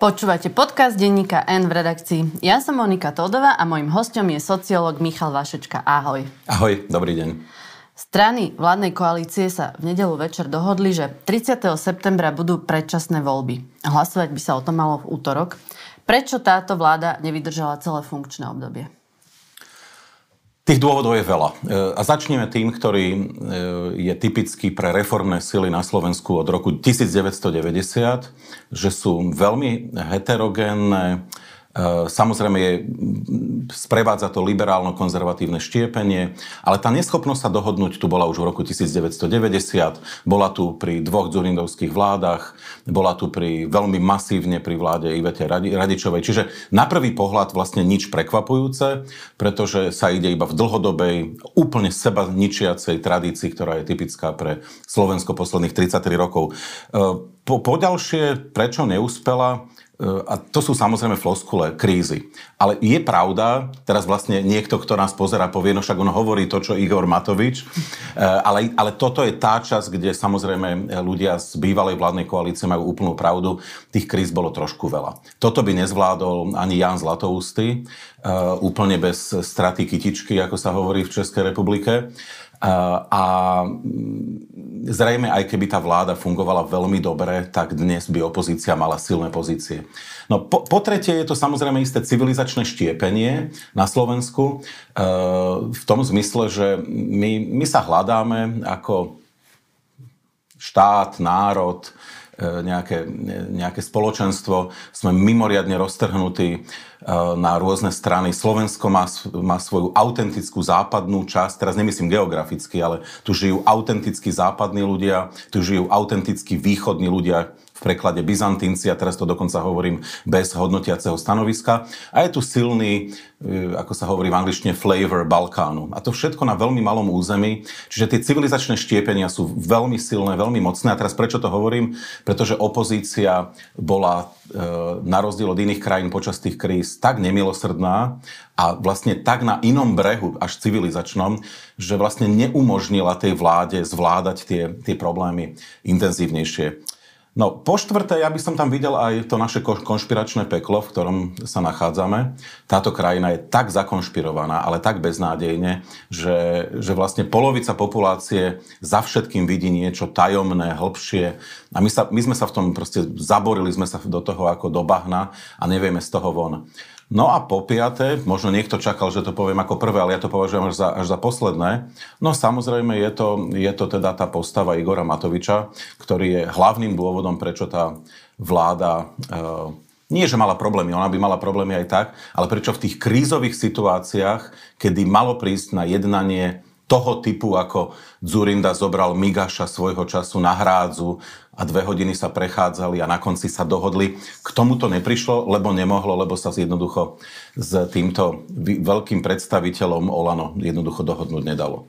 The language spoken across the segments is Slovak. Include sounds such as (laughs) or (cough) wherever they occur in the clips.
Počúvate podcast denníka N v redakcii. Ja som Monika Todová a mojim hostom je sociológ Michal Vašečka. Ahoj. Ahoj, dobrý deň. Strany vládnej koalície sa v nedelu večer dohodli, že 30. septembra budú predčasné voľby. Hlasovať by sa o tom malo v útorok. Prečo táto vláda nevydržala celé funkčné obdobie? Tých dôvodov je veľa. E, a začneme tým, ktorý e, je typický pre reformné sily na Slovensku od roku 1990, že sú veľmi heterogénne, samozrejme je, sprevádza to liberálno-konzervatívne štiepenie, ale tá neschopnosť sa dohodnúť tu bola už v roku 1990, bola tu pri dvoch dzurindovských vládach, bola tu pri veľmi masívne pri vláde Ivete Radičovej. Čiže na prvý pohľad vlastne nič prekvapujúce, pretože sa ide iba v dlhodobej, úplne seba ničiacej tradícii, ktorá je typická pre Slovensko posledných 33 rokov. E, po, poďalšie, prečo neúspela? A to sú samozrejme floskule, krízy. Ale je pravda, teraz vlastne niekto, kto nás pozera, povie, no však on hovorí to, čo Igor Matovič, (laughs) e, ale, ale toto je tá časť, kde samozrejme ľudia z bývalej vládnej koalície majú úplnú pravdu, tých kríz bolo trošku veľa. Toto by nezvládol ani Jan Zlatoústy, e, úplne bez straty kytičky, ako sa hovorí v Českej republike. A zrejme, aj keby tá vláda fungovala veľmi dobre, tak dnes by opozícia mala silné pozície. No po, po tretie je to samozrejme isté civilizačné štiepenie na Slovensku e, v tom zmysle, že my, my sa hľadáme ako štát, národ, nejaké, nejaké spoločenstvo, sme mimoriadne roztrhnutí Eh, na rôzne strany. Slovensko má, má svoju autentickú západnú časť, teraz nemyslím geograficky, ale tu žijú autenticky západní ľudia, tu žijú autenticky východní ľudia, preklade Byzantínci, a teraz to dokonca hovorím bez hodnotiaceho stanoviska. A je tu silný, e, ako sa hovorí v angličtine, flavor Balkánu. A to všetko na veľmi malom území. Čiže tie civilizačné štiepenia sú veľmi silné, veľmi mocné. A teraz prečo to hovorím? Pretože opozícia bola e, na rozdiel od iných krajín počas tých kríz tak nemilosrdná a vlastne tak na inom brehu, až civilizačnom, že vlastne neumožnila tej vláde zvládať tie, tie problémy intenzívnejšie. No, po štvrté, ja by som tam videl aj to naše konšpiračné peklo, v ktorom sa nachádzame. Táto krajina je tak zakonšpirovaná, ale tak beznádejne, že, že vlastne polovica populácie za všetkým vidí niečo tajomné, hlbšie. A my, sa, my sme sa v tom proste zaborili, sme sa do toho ako do bahna a nevieme z toho von. No a po piaté, možno niekto čakal, že to poviem ako prvé, ale ja to považujem až za, až za posledné. No samozrejme je to, je to teda tá postava Igora Matoviča, ktorý je hlavným dôvodom, prečo tá vláda e, nie, že mala problémy, ona by mala problémy aj tak, ale prečo v tých krízových situáciách, kedy malo prísť na jednanie toho typu, ako Zurinda zobral Migaša svojho času na hrádzu a dve hodiny sa prechádzali a na konci sa dohodli. K tomu to neprišlo, lebo nemohlo, lebo sa jednoducho s týmto veľkým predstaviteľom Olano jednoducho dohodnúť nedalo.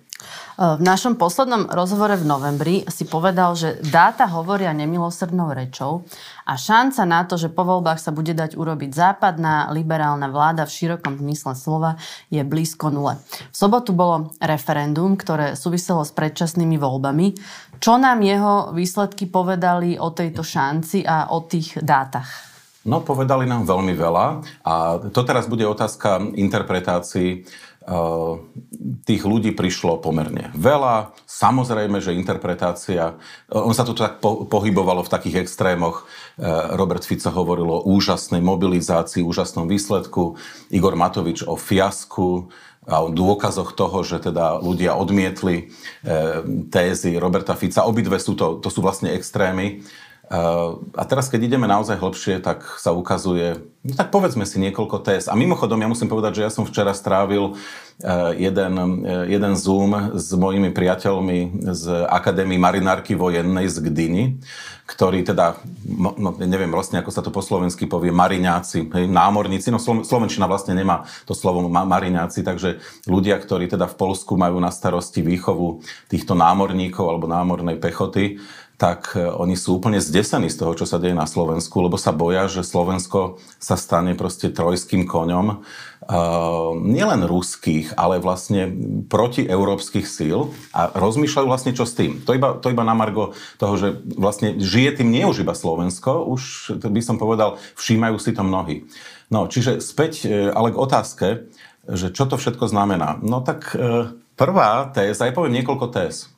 V našom poslednom rozhovore v novembri si povedal, že dáta hovoria nemilosrdnou rečou a šanca na to, že po voľbách sa bude dať urobiť západná liberálna vláda v širokom zmysle slova je blízko nule. V sobotu bolo referendum, ktoré súviselo s predčasnými voľbami. Čo nám jeho výsledky povedali o tejto šanci a o tých dátach? No, povedali nám veľmi veľa a to teraz bude otázka interpretácií Eh, tých ľudí prišlo pomerne veľa. Samozrejme, že interpretácia, eh, on sa tu tak pohybovalo v takých extrémoch. Eh, Robert Fico hovoril o úžasnej mobilizácii, úžasnom výsledku. Igor Matovič o fiasku a o dôkazoch toho, že teda ľudia odmietli tézy Roberta Fica. Obidve sú to, to sú vlastne extrémy. A teraz, keď ideme naozaj hlbšie, tak sa ukazuje, no tak povedzme si niekoľko test. A mimochodom, ja musím povedať, že ja som včera strávil eh, jeden, eh, jeden Zoom s mojimi priateľmi z Akadémie marinárky vojennej z Gdyni, ktorí teda, no, no, neviem vlastne, ako sa to po slovensky povie, mariňáci, námorníci, no Slovenčina vlastne nemá to slovo mariňáci, takže ľudia, ktorí teda v Polsku majú na starosti výchovu týchto námorníkov alebo námornej pechoty, tak e, oni sú úplne zdesení z toho, čo sa deje na Slovensku, lebo sa boja, že Slovensko sa stane proste trojským koňom uh, nielen ruských, ale vlastne protieurópskych síl a rozmýšľajú vlastne čo s tým. To iba, to iba na margo toho, že vlastne žije tým nie už iba Slovensko, už by som povedal, všímajú si to mnohí. No, čiže späť e, ale k otázke, že čo to všetko znamená. No tak prvá téza, ja poviem niekoľko téz.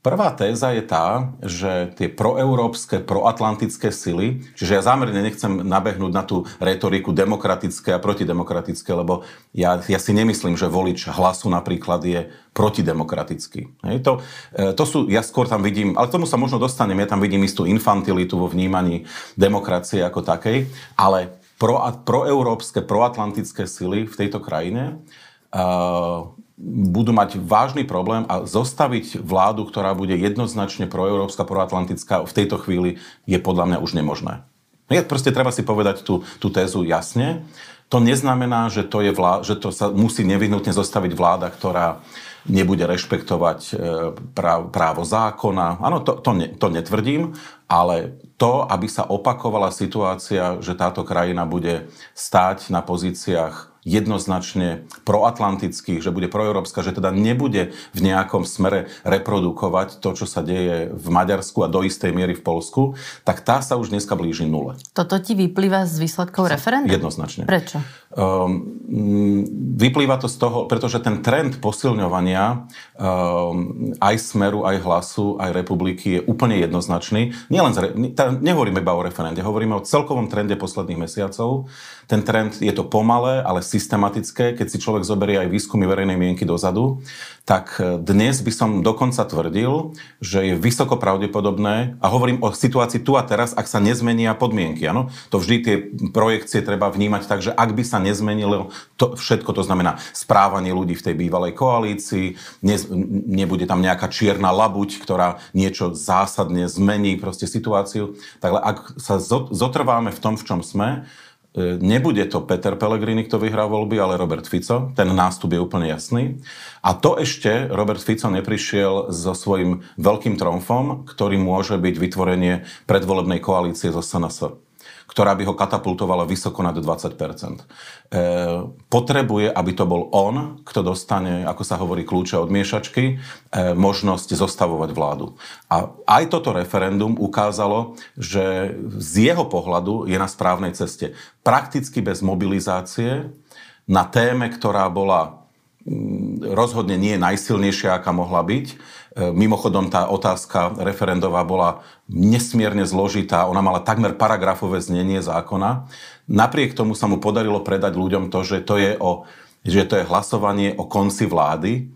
Prvá téza je tá, že tie proeurópske, proatlantické sily, čiže ja zámerne nechcem nabehnúť na tú retoriku demokratické a protidemokratické, lebo ja, ja si nemyslím, že volič hlasu napríklad je protidemokratický. Hej, to, e, to sú, ja skôr tam vidím, ale k tomu sa možno dostanem, ja tam vidím istú infantilitu vo vnímaní demokracie ako takej, ale pro, proeurópske, proatlantické sily v tejto krajine uh, budú mať vážny problém a zostaviť vládu, ktorá bude jednoznačne proeurópska, proatlantická, v tejto chvíli je podľa mňa už nemožné. Je proste treba si povedať tú, tú tézu jasne. To neznamená, že to, je vlá, že to sa musí nevyhnutne zostaviť vláda, ktorá nebude rešpektovať e, právo zákona. Áno, to, to, ne, to netvrdím, ale to, aby sa opakovala situácia, že táto krajina bude stáť na pozíciách jednoznačne proatlantických, že bude proeurópska, že teda nebude v nejakom smere reprodukovať to, čo sa deje v Maďarsku a do istej miery v Polsku, tak tá sa už dneska blíži nule. Toto ti vyplýva z výsledkov referenda? Jednoznačne. Prečo? Um, vyplýva to z toho, pretože ten trend posilňovania um, aj Smeru, aj Hlasu, aj Republiky je úplne jednoznačný. Nielen z, nehovoríme iba o referende, hovoríme o celkovom trende posledných mesiacov. Ten trend je to pomalé, ale systematické. Keď si človek zoberie aj výskumy verejnej mienky dozadu, tak e, dnes by som dokonca tvrdil, že je vysoko pravdepodobné, a hovorím o situácii tu a teraz, ak sa nezmenia podmienky. Ano? To vždy tie projekcie treba vnímať tak, že ak by sa nezmenilo to všetko, to znamená správanie ľudí v tej bývalej koalícii, ne, nebude tam nejaká čierna labuť, ktorá niečo zásadne zmení proste situáciu, tak ak sa zotrváme v tom, v čom sme, nebude to Peter Pellegrini, kto vyhrá voľby, ale Robert Fico. Ten nástup je úplne jasný. A to ešte Robert Fico neprišiel so svojím veľkým tromfom, ktorý môže byť vytvorenie predvolebnej koalície zo SNS ktorá by ho katapultovala vysoko nad 20 e, Potrebuje, aby to bol on, kto dostane, ako sa hovorí, kľúče od miešačky, e, možnosť zostavovať vládu. A aj toto referendum ukázalo, že z jeho pohľadu je na správnej ceste. Prakticky bez mobilizácie na téme, ktorá bola rozhodne nie najsilnejšia, aká mohla byť, E, mimochodom, tá otázka referendová bola nesmierne zložitá, ona mala takmer paragrafové znenie zákona. Napriek tomu sa mu podarilo predať ľuďom to, že to je, o, že to je hlasovanie o konci vlády,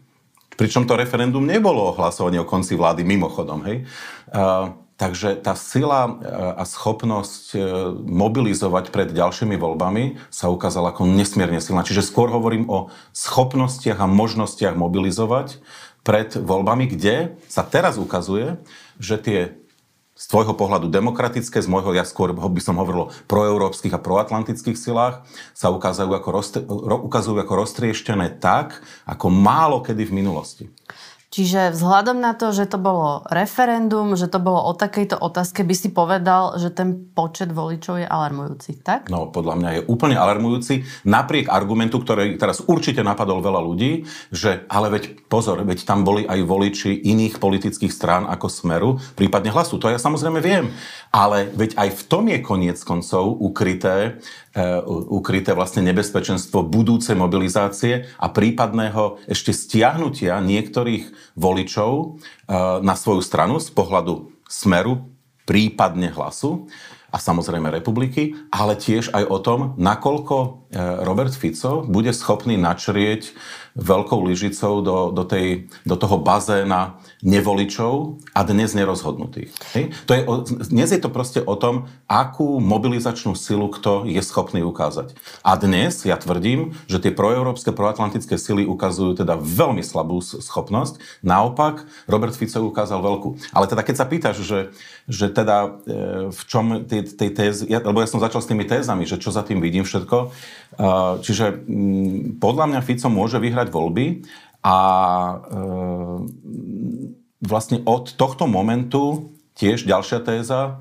pričom to referendum nebolo o hlasovaní o konci vlády mimochodom. Hej? Uh, takže tá sila e, a schopnosť mobilizovať pred ďalšími voľbami sa ukázala ako nesmierne silná. Čiže skôr hovorím o schopnostiach a možnostiach mobilizovať pred voľbami, kde sa teraz ukazuje, že tie z tvojho pohľadu demokratické, z môjho, ja skôr by som hovoril o proeurópskych a proatlantických silách, sa ukazujú ako, ukazujú ako roztrieštené tak, ako málo kedy v minulosti. Čiže vzhľadom na to, že to bolo referendum, že to bolo o takejto otázke, by si povedal, že ten počet voličov je alarmujúci, tak? No, podľa mňa je úplne alarmujúci, napriek argumentu, ktorý teraz určite napadol veľa ľudí, že ale veď pozor, veď tam boli aj voliči iných politických strán ako Smeru, prípadne hlasu. To ja samozrejme viem. Ale veď aj v tom je koniec koncov ukryté, ukryté vlastne nebezpečenstvo budúcej mobilizácie a prípadného ešte stiahnutia niektorých voličov uh, na svoju stranu z pohľadu smeru, prípadne hlasu a samozrejme republiky, ale tiež aj o tom, nakoľko e, Robert Fico bude schopný načrieť veľkou lyžicou do, do, tej, do toho bazéna nevoličov a dnes nerozhodnutých. To je, dnes je to proste o tom, akú mobilizačnú silu kto je schopný ukázať. A dnes ja tvrdím, že tie proeurópske, proatlantické sily ukazujú teda veľmi slabú schopnosť. Naopak, Robert Fico ukázal veľkú. Ale teda keď sa pýtaš, že, že teda e, v čom tej, tej tézy, ja, lebo ja som začal s tými tézami, že čo za tým vidím všetko, čiže podľa mňa Fico môže vyhrať voľby a e, vlastne od tohto momentu tiež ďalšia téza,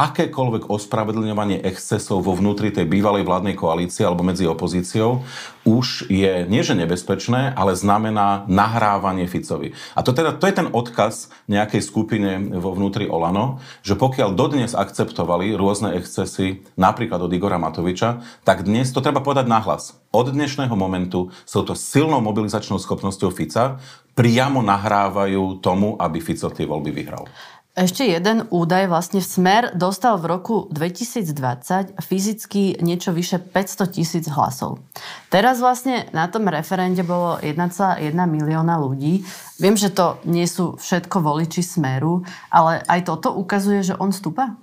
akékoľvek ospravedlňovanie excesov vo vnútri tej bývalej vládnej koalície alebo medzi opozíciou už je nie že nebezpečné, ale znamená nahrávanie Ficovi. A to, teda, to je ten odkaz nejakej skupine vo vnútri Olano, že pokiaľ dodnes akceptovali rôzne excesy, napríklad od Igora Matoviča, tak dnes to treba povedať nahlas. Od dnešného momentu sú to silnou mobilizačnou schopnosťou Fica, priamo nahrávajú tomu, aby Fico tie voľby vyhral. Ešte jeden údaj, vlastne Smer dostal v roku 2020 fyzicky niečo vyše 500 tisíc hlasov. Teraz vlastne na tom referende bolo 1,1 milióna ľudí. Viem, že to nie sú všetko voliči Smeru, ale aj toto ukazuje, že on stúpa?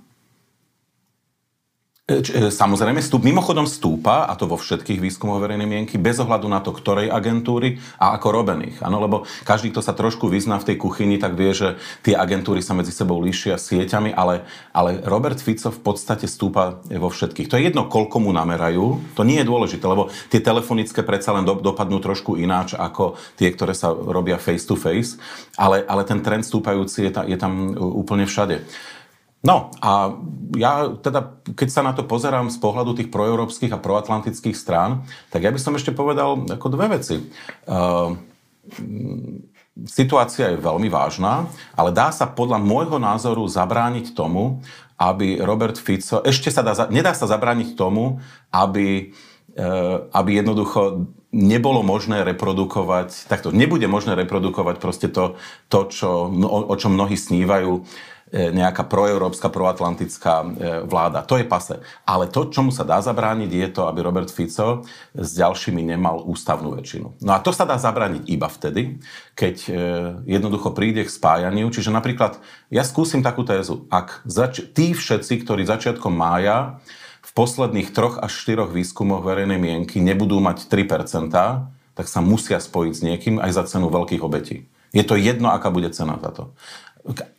E, samozrejme, stúp, mimochodom stúpa, a to vo všetkých výskumoch verejnej mienky, bez ohľadu na to, ktorej agentúry a ako robených. Ano, lebo každý, kto sa trošku vyzná v tej kuchyni, tak vie, že tie agentúry sa medzi sebou líšia sieťami, ale, ale Robert Fico v podstate stúpa vo všetkých. To je jedno, koľko mu namerajú, to nie je dôležité, lebo tie telefonické predsa len do, dopadnú trošku ináč ako tie, ktoré sa robia face to face, ale, ale ten trend stúpajúci je, ta, je tam úplne všade. No a ja teda, keď sa na to pozerám z pohľadu tých proeurópskych a proatlantických strán, tak ja by som ešte povedal ako dve veci. Uh, situácia je veľmi vážna, ale dá sa podľa môjho názoru zabrániť tomu, aby Robert Fico, ešte sa dá, nedá sa zabrániť tomu, aby, uh, aby jednoducho nebolo možné reprodukovať, takto, nebude možné reprodukovať proste to, to čo, o, o čom mnohí snívajú, E, nejaká proeurópska, proatlantická e, vláda. To je pase. Ale to, čomu sa dá zabrániť, je to, aby Robert Fico s ďalšími nemal ústavnú väčšinu. No a to sa dá zabrániť iba vtedy, keď e, jednoducho príde k spájaniu. Čiže napríklad, ja skúsim takú tézu. Ak zač- tí všetci, ktorí začiatkom mája v posledných troch až štyroch výskumoch verejnej mienky nebudú mať 3%, tak sa musia spojiť s niekým aj za cenu veľkých obetí. Je to jedno, aká bude cena za to.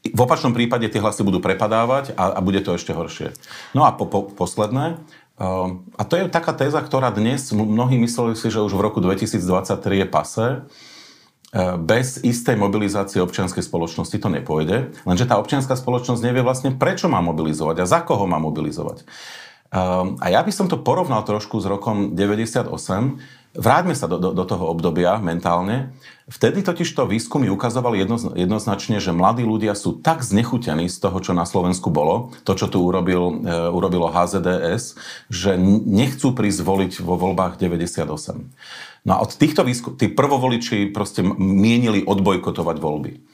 V opačnom prípade tie hlasy budú prepadávať a, a bude to ešte horšie. No a po, po, posledné, uh, a to je taká téza, ktorá dnes mnohí mysleli si, že už v roku 2023 je pase, uh, bez istej mobilizácie občianskej spoločnosti to nepôjde, lenže tá občianská spoločnosť nevie vlastne, prečo má mobilizovať a za koho má mobilizovať. Uh, a ja by som to porovnal trošku s rokom 98, Vráťme sa do, do, do toho obdobia mentálne. Vtedy totiž to výskumy ukazovali jedno, jednoznačne, že mladí ľudia sú tak znechutení z toho, čo na Slovensku bolo, to, čo tu urobil, e, urobilo HZDS, že nechcú prísť voliť vo voľbách 98. No a od týchto výskum, tí prvovoliči proste mienili odbojkotovať voľby.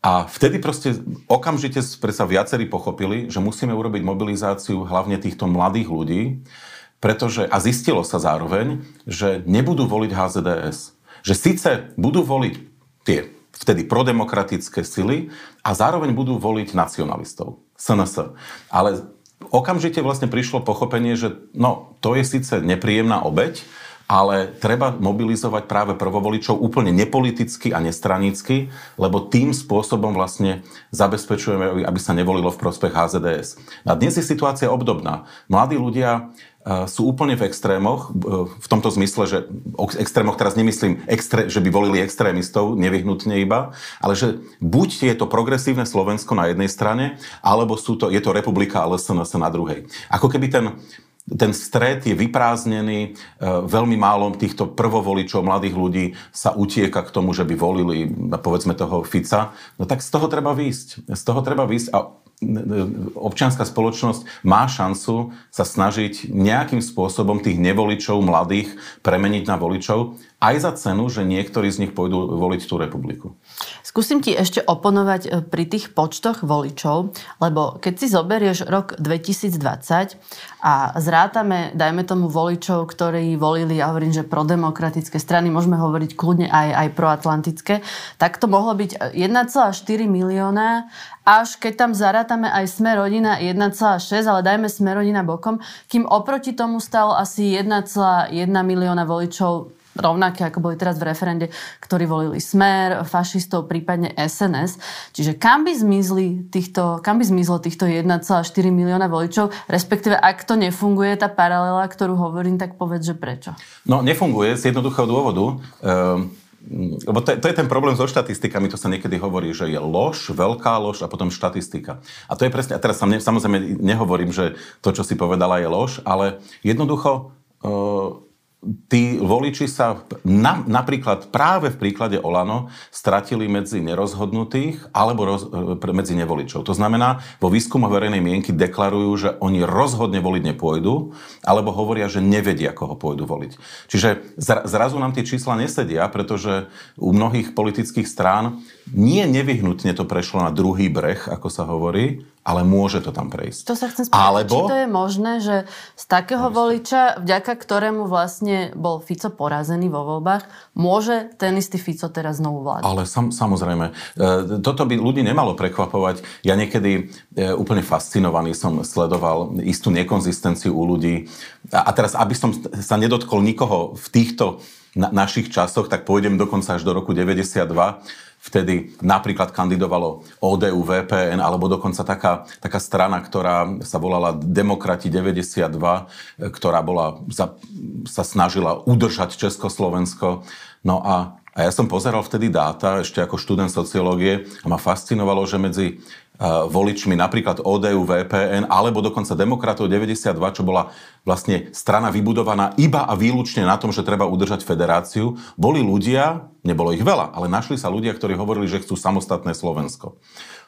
A vtedy proste okamžite sa viacerí pochopili, že musíme urobiť mobilizáciu hlavne týchto mladých ľudí, pretože, a zistilo sa zároveň, že nebudú voliť HZDS. Že síce budú voliť tie vtedy prodemokratické sily a zároveň budú voliť nacionalistov, SNS. Ale okamžite vlastne prišlo pochopenie, že no, to je síce nepríjemná obeď, ale treba mobilizovať práve prvovoličov úplne nepoliticky a nestranicky, lebo tým spôsobom vlastne zabezpečujeme, aby sa nevolilo v prospech HZDS. A dnes je situácia obdobná. Mladí ľudia sú úplne v extrémoch, v tomto zmysle, že o extrémoch teraz nemyslím, extré, že by volili extrémistov nevyhnutne iba, ale že buď je to progresívne Slovensko na jednej strane, alebo sú to, je to republika a na druhej. Ako keby ten, ten stred je vyprázdnený, e, veľmi málo týchto prvovoličov, mladých ľudí sa utieka k tomu, že by volili, povedzme, toho Fica, no tak z toho treba výjsť. Z toho treba výjsť a občianská spoločnosť má šancu sa snažiť nejakým spôsobom tých nevoličov mladých premeniť na voličov, aj za cenu, že niektorí z nich pôjdu voliť tú republiku. Skúsim ti ešte oponovať e, pri tých počtoch voličov, lebo keď si zoberieš rok 2020 a zrátame, dajme tomu voličov, ktorí volili, ja hovorím, že prodemokratické strany, môžeme hovoriť kľudne aj, aj proatlantické, tak to mohlo byť 1,4 milióna až keď tam zarátame aj sme rodina 1,6, ale dajme sme rodina bokom, kým oproti tomu stalo asi 1,1 milióna voličov rovnaké, ako boli teraz v referende, ktorí volili Smer, fašistov, prípadne SNS. Čiže kam by, zmizli týchto, kam by zmizlo týchto 1,4 milióna voličov, respektíve ak to nefunguje, tá paralela, ktorú hovorím, tak povedz, že prečo? No, nefunguje z jednoduchého dôvodu. Ehm lebo to, to je ten problém so štatistikami, to sa niekedy hovorí, že je lož, veľká lož a potom štatistika. A to je presne, a teraz samozrejme nehovorím, že to, čo si povedala, je lož, ale jednoducho uh, tí voliči sa na, napríklad práve v príklade Olano stratili medzi nerozhodnutých alebo roz, medzi nevoličov. To znamená, vo výskumu verejnej mienky deklarujú, že oni rozhodne voliť nepôjdu, alebo hovoria, že nevedia, koho pôjdu voliť. Čiže zrazu nám tie čísla nesedia, pretože u mnohých politických strán nie nevyhnutne to prešlo na druhý breh, ako sa hovorí, ale môže to tam prejsť. To sa chcem spýtať, Alebo... či to je možné, že z takého voliča, vďaka ktorému vlastne bol Fico porazený vo voľbách, môže ten istý Fico teraz znovu vládať? Ale sam, samozrejme. E, toto by ľudí nemalo prekvapovať. Ja niekedy e, úplne fascinovaný som sledoval istú nekonzistenciu u ľudí. A, a teraz, aby som sa nedotkol nikoho v týchto na, našich časoch, tak pôjdem dokonca až do roku 92 vtedy napríklad kandidovalo ODU, VPN, alebo dokonca taká, taká strana, ktorá sa volala Demokrati 92, ktorá bola, za, sa snažila udržať Československo. No a a ja som pozeral vtedy dáta, ešte ako študent sociológie, a ma fascinovalo, že medzi voličmi napríklad ODU, VPN alebo dokonca Demokratov 92, čo bola vlastne strana vybudovaná iba a výlučne na tom, že treba udržať federáciu, boli ľudia, nebolo ich veľa, ale našli sa ľudia, ktorí hovorili, že chcú samostatné Slovensko.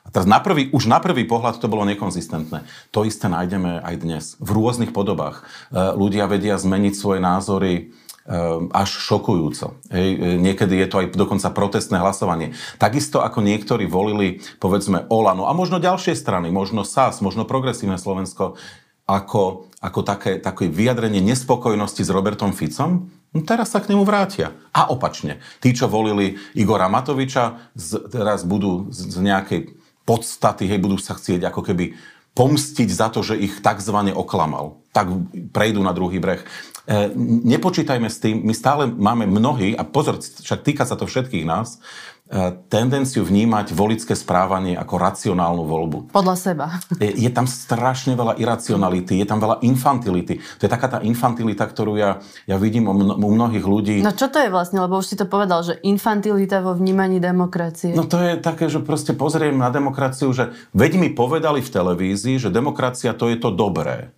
A teraz na prvý, už na prvý pohľad to bolo nekonzistentné. To isté nájdeme aj dnes. V rôznych podobách. E, ľudia vedia zmeniť svoje názory až šokujúco. Hej, e, niekedy je to aj dokonca protestné hlasovanie. Takisto ako niektorí volili, povedzme, Olano a možno ďalšie strany, možno SAS, možno Progresívne Slovensko, ako, ako také, také vyjadrenie nespokojnosti s Robertom Ficom, no teraz sa k nemu vrátia. A opačne. Tí, čo volili Igora Matoviča, z, teraz budú z, z nejakej podstaty, hej, budú sa chcieť ako keby pomstiť za to, že ich tzv. oklamal. Tak prejdú na druhý breh. E, nepočítajme s tým, my stále máme mnohí, a pozor, však týka sa to všetkých nás, e, tendenciu vnímať volické správanie ako racionálnu voľbu. Podľa seba. Je, je tam strašne veľa iracionality, je tam veľa infantility. To je taká tá infantilita, ktorú ja, ja vidím u, mno, u mnohých ľudí. No čo to je vlastne, lebo už si to povedal, že infantilita vo vnímaní demokracie. No to je také, že proste pozriem na demokraciu, že veď mi povedali v televízii, že demokracia to je to dobré.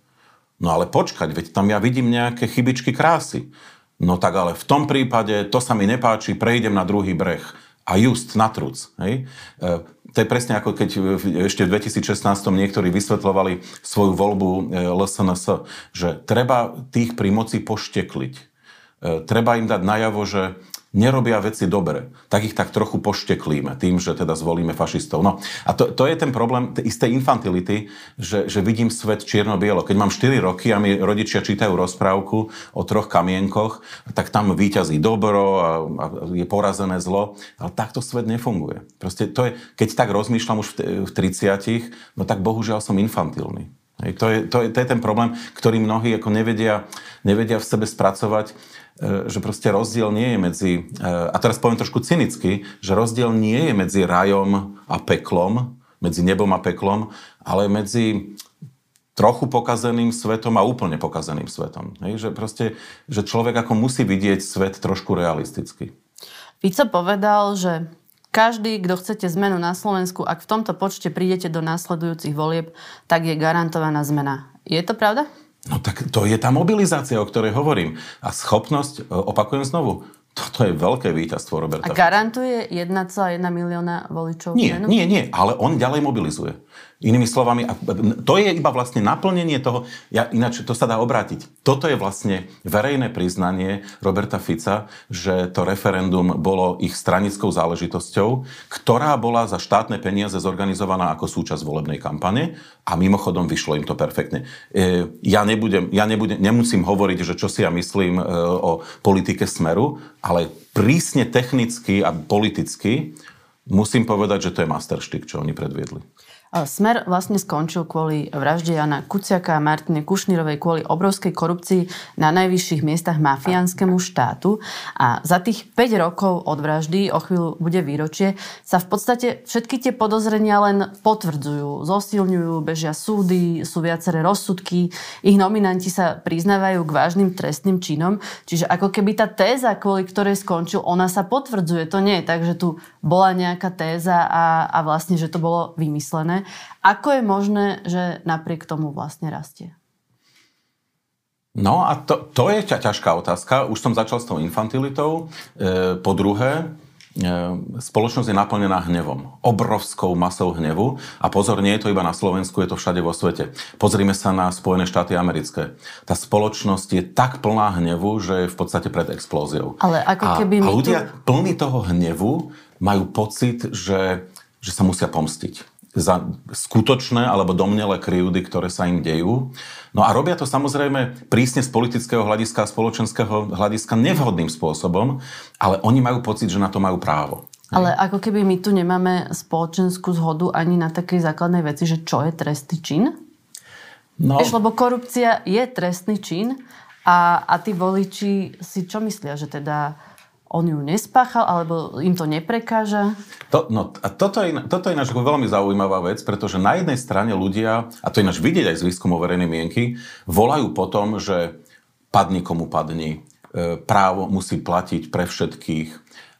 No ale počkať, veď tam ja vidím nejaké chybičky krásy. No tak ale v tom prípade to sa mi nepáči, prejdem na druhý breh. A just na truc. Hej? E, to je presne ako keď ešte v 2016 niektorí vysvetľovali svoju voľbu e, LSNS, že treba tých pri moci poštekliť. E, treba im dať najavo, že nerobia veci dobre, tak ich tak trochu pošteklíme tým, že teda zvolíme fašistov. No a to, to je ten problém istej infantility, že, že vidím svet čierno-bielo. Keď mám 4 roky a mi rodičia čítajú rozprávku o troch kamienkoch, tak tam výťazí dobro a, a je porazené zlo, ale takto svet nefunguje. Proste to je, keď tak rozmýšľam už v, v 30 no tak bohužiaľ som infantilný. To, je, to, je, to je ten problém, ktorý mnohí ako nevedia, nevedia v sebe spracovať že proste rozdiel nie je medzi, e, a teraz poviem trošku cynicky, že rozdiel nie je medzi rajom a peklom, medzi nebom a peklom, ale medzi trochu pokazeným svetom a úplne pokazeným svetom. Hej? Že proste, že človek ako musí vidieť svet trošku realisticky. Fico povedal, že každý, kto chcete zmenu na Slovensku, ak v tomto počte prídete do následujúcich volieb, tak je garantovaná zmena. Je to pravda? No tak to je tá mobilizácia, o ktorej hovorím. A schopnosť, e, opakujem znovu, toto je veľké víťazstvo Roberta. A garantuje 1,1 milióna voličov? Nie, nie, nie, ale on ďalej mobilizuje. Inými slovami, to je iba vlastne naplnenie toho, ja, ináč to sa dá obrátiť. Toto je vlastne verejné priznanie Roberta Fica, že to referendum bolo ich stranickou záležitosťou, ktorá bola za štátne peniaze zorganizovaná ako súčasť volebnej kampane a mimochodom vyšlo im to perfektne. E, ja, nebudem, ja nebudem, nemusím hovoriť, že čo si ja myslím e, o politike Smeru, ale prísne technicky a politicky musím povedať, že to je masterštyk, čo oni predviedli. Smer vlastne skončil kvôli vražde Jana Kuciaka a Martine Kušnírovej kvôli obrovskej korupcii na najvyšších miestach mafiánskému štátu. A za tých 5 rokov od vraždy, o chvíľu bude výročie, sa v podstate všetky tie podozrenia len potvrdzujú, zosilňujú, bežia súdy, sú viaceré rozsudky, ich nominanti sa priznávajú k vážnym trestným činom. Čiže ako keby tá téza, kvôli ktorej skončil, ona sa potvrdzuje. To nie je tak, že tu bola nejaká téza a, a vlastne, že to bolo vymyslené. Ako je možné, že napriek tomu vlastne rastie? No a to, to je ťažká otázka. Už som začal s tou infantilitou. E, po druhé, e, spoločnosť je naplnená hnevom. Obrovskou masou hnevu. A pozor, nie je to iba na Slovensku, je to všade vo svete. Pozrime sa na Spojené štáty americké. Tá spoločnosť je tak plná hnevu, že je v podstate pred explóziou. Ale ako keby a, a ľudia tu... plní toho hnevu majú pocit, že, že sa musia pomstiť za skutočné alebo domnelé kryjúdy, ktoré sa im dejú. No a robia to samozrejme prísne z politického hľadiska a spoločenského hľadiska nevhodným spôsobom, ale oni majú pocit, že na to majú právo. Ale ako keby my tu nemáme spoločenskú zhodu ani na takej základnej veci, že čo je trestný čin? No. Vieš, lebo korupcia je trestný čin a, a tí voliči si čo myslia, že teda on ju nespáchal, alebo im to neprekáža? To, no, a toto je, toto je ináč veľmi zaujímavá vec, pretože na jednej strane ľudia, a to ináč vidieť aj z výskumu verejnej mienky, volajú potom, že padni komu padni, e, právo musí platiť pre všetkých,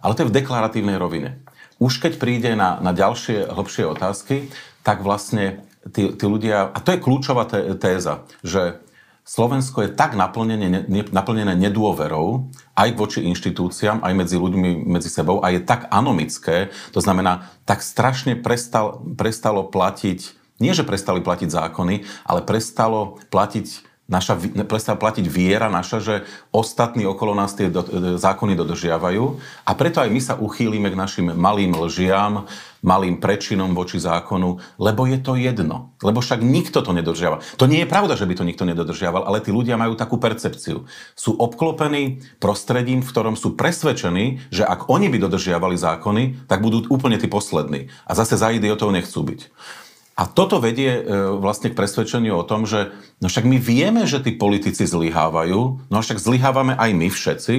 ale to je v deklaratívnej rovine. Už keď príde na, na ďalšie, hlbšie otázky, tak vlastne tí, tí ľudia, a to je kľúčová téza, že Slovensko je tak naplnené, ne, naplnené nedôverou aj voči inštitúciám, aj medzi ľuďmi, medzi sebou a je tak anomické, to znamená, tak strašne prestal, prestalo platiť, nie že prestali platiť zákony, ale prestalo platiť naša, prestala platiť viera naša, že ostatní okolo nás tie do, e, zákony dodržiavajú a preto aj my sa uchýlime k našim malým lžiam, malým prečinom voči zákonu, lebo je to jedno. Lebo však nikto to nedodržiava. To nie je pravda, že by to nikto nedodržiaval, ale tí ľudia majú takú percepciu. Sú obklopení prostredím, v ktorom sú presvedčení, že ak oni by dodržiavali zákony, tak budú úplne tí poslední. A zase za idiotov nechcú byť. A toto vedie e, vlastne k presvedčeniu o tom, že no však my vieme, že tí politici zlyhávajú, no však zlyhávame aj my všetci.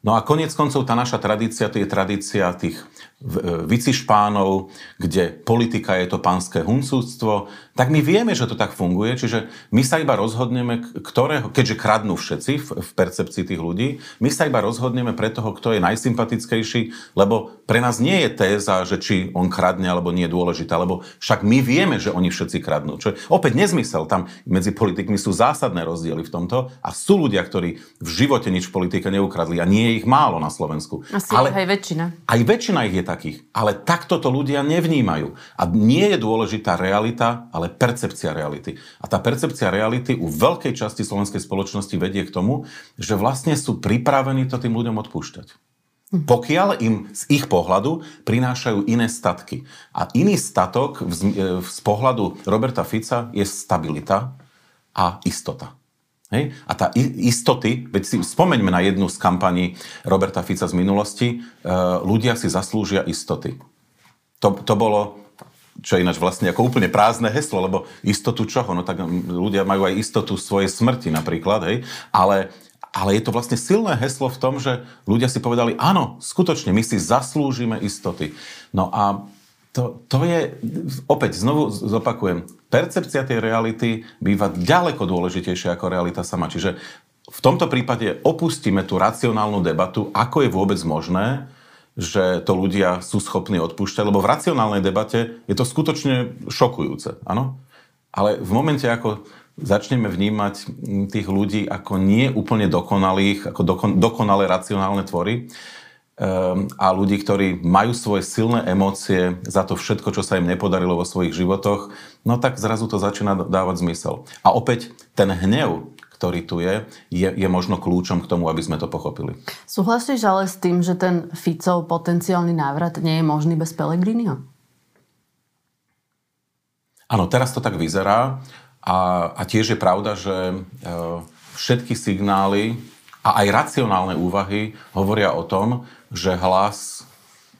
No a konec koncov tá naša tradícia, to je tradícia tých E, vycišpánov, kde politika je to pánske huncúctvo, tak my vieme, že to tak funguje, čiže my sa iba rozhodneme, ktorého, keďže kradnú všetci v, v percepcii tých ľudí, my sa iba rozhodneme pre toho, kto je najsympatickejší, lebo pre nás nie je téza, že či on kradne alebo nie je dôležitá, lebo však my vieme, že oni všetci kradnú. Čo je opäť nezmysel, tam medzi politikmi sú zásadné rozdiely v tomto a sú ľudia, ktorí v živote nič v politike neukradli a nie je ich málo na Slovensku. Asi Ale aj väčšina. Aj väčšina ich je takých. Ale takto to ľudia nevnímajú. A nie je dôležitá realita, ale percepcia reality. A tá percepcia reality u veľkej časti slovenskej spoločnosti vedie k tomu, že vlastne sú pripravení to tým ľuďom odpúšťať. Hm. Pokiaľ im z ich pohľadu prinášajú iné statky. A iný statok z pohľadu Roberta Fica je stabilita a istota. Hej? A tá istoty, veď si spomeňme na jednu z kampaní Roberta Fica z minulosti, e, ľudia si zaslúžia istoty. To, to bolo, čo je ináč vlastne ako úplne prázdne heslo, lebo istotu čoho? No tak ľudia majú aj istotu svojej smrti napríklad, hej? Ale, ale je to vlastne silné heslo v tom, že ľudia si povedali, áno, skutočne, my si zaslúžime istoty. No a to, to je, opäť znovu zopakujem, percepcia tej reality býva ďaleko dôležitejšia ako realita sama. Čiže v tomto prípade opustíme tú racionálnu debatu, ako je vôbec možné, že to ľudia sú schopní odpúšťať, lebo v racionálnej debate je to skutočne šokujúce, áno? Ale v momente, ako začneme vnímať tých ľudí ako nie úplne dokonalých, ako dokon, dokonalé racionálne tvory, a ľudí, ktorí majú svoje silné emócie za to všetko, čo sa im nepodarilo vo svojich životoch, no tak zrazu to začína dávať zmysel. A opäť ten hnev, ktorý tu je, je, je možno kľúčom k tomu, aby sme to pochopili. Súhlasíš ale s tým, že ten Ficov potenciálny návrat nie je možný bez Pelegriniho? Áno, teraz to tak vyzerá a, a tiež je pravda, že e, všetky signály a aj racionálne úvahy hovoria o tom, že hlas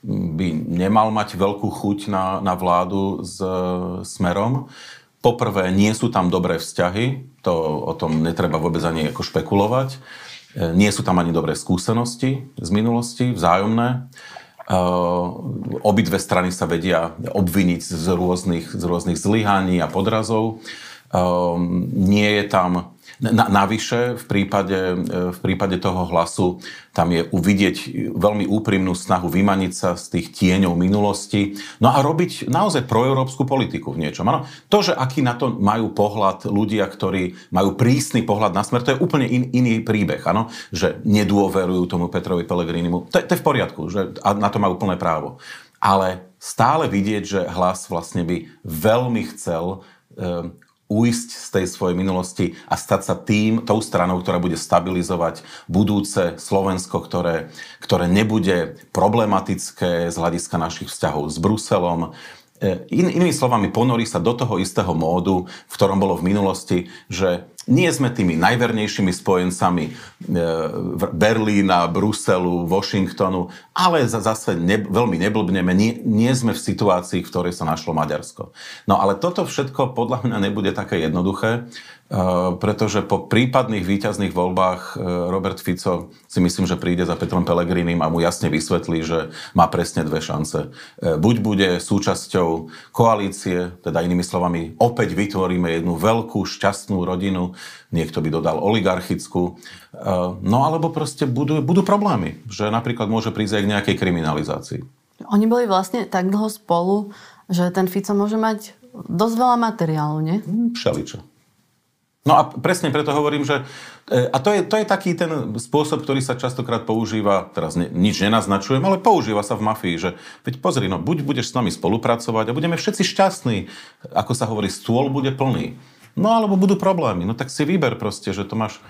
by nemal mať veľkú chuť na, na vládu s Smerom. Poprvé, nie sú tam dobré vzťahy, to o tom netreba vôbec ani ako špekulovať. Nie sú tam ani dobré skúsenosti z minulosti, vzájomné. Obidve strany sa vedia obviniť z rôznych, z rôznych zlyhaní a podrazov. Nie je tam na, navyše, v prípade, e, v prípade toho hlasu, tam je uvidieť veľmi úprimnú snahu vymaniť sa z tých tieňov minulosti, no a robiť naozaj proeurópsku politiku v niečom. Ano, to, že aký na to majú pohľad ľudia, ktorí majú prísny pohľad na smer, to je úplne in, iný príbeh, ano? že nedôverujú tomu Petrovi Pelegrinimu. To, to je v poriadku, že, a na to majú plné právo. Ale stále vidieť, že hlas vlastne by veľmi chcel uísť z tej svojej minulosti a stať sa tým, tou stranou, ktorá bude stabilizovať budúce Slovensko, ktoré, ktoré nebude problematické z hľadiska našich vzťahov s Bruselom, E, in, inými slovami, ponorí sa do toho istého módu, v ktorom bolo v minulosti, že nie sme tými najvernejšími spojencami e, Berlína, Bruselu, Washingtonu, ale zase ne, veľmi neblbneme, nie, nie sme v situácii, v ktorej sa našlo Maďarsko. No ale toto všetko podľa mňa nebude také jednoduché. Eh, pretože po prípadných výťazných voľbách eh, Robert Fico si myslím, že príde za Petrom Pelegrinim a mu jasne vysvetlí, že má presne dve šance. Eh, buď bude súčasťou koalície, teda inými slovami, opäť vytvoríme jednu veľkú šťastnú rodinu, niekto by dodal oligarchickú, no alebo proste budú, budú problémy, že napríklad môže prísť aj k nejakej kriminalizácii. Oni boli vlastne tak dlho spolu, že ten Fico môže mať dosť veľa materiálu, nie? Hm, všeličo. No a presne preto hovorím, že... E, a to je, to je taký ten spôsob, ktorý sa častokrát používa, teraz ne, nič nenaznačujem, ale používa sa v mafii, že veď pozri, no buď budeš s nami spolupracovať a budeme všetci šťastní, ako sa hovorí, stôl bude plný. No alebo budú problémy, no tak si vyber proste, že to máš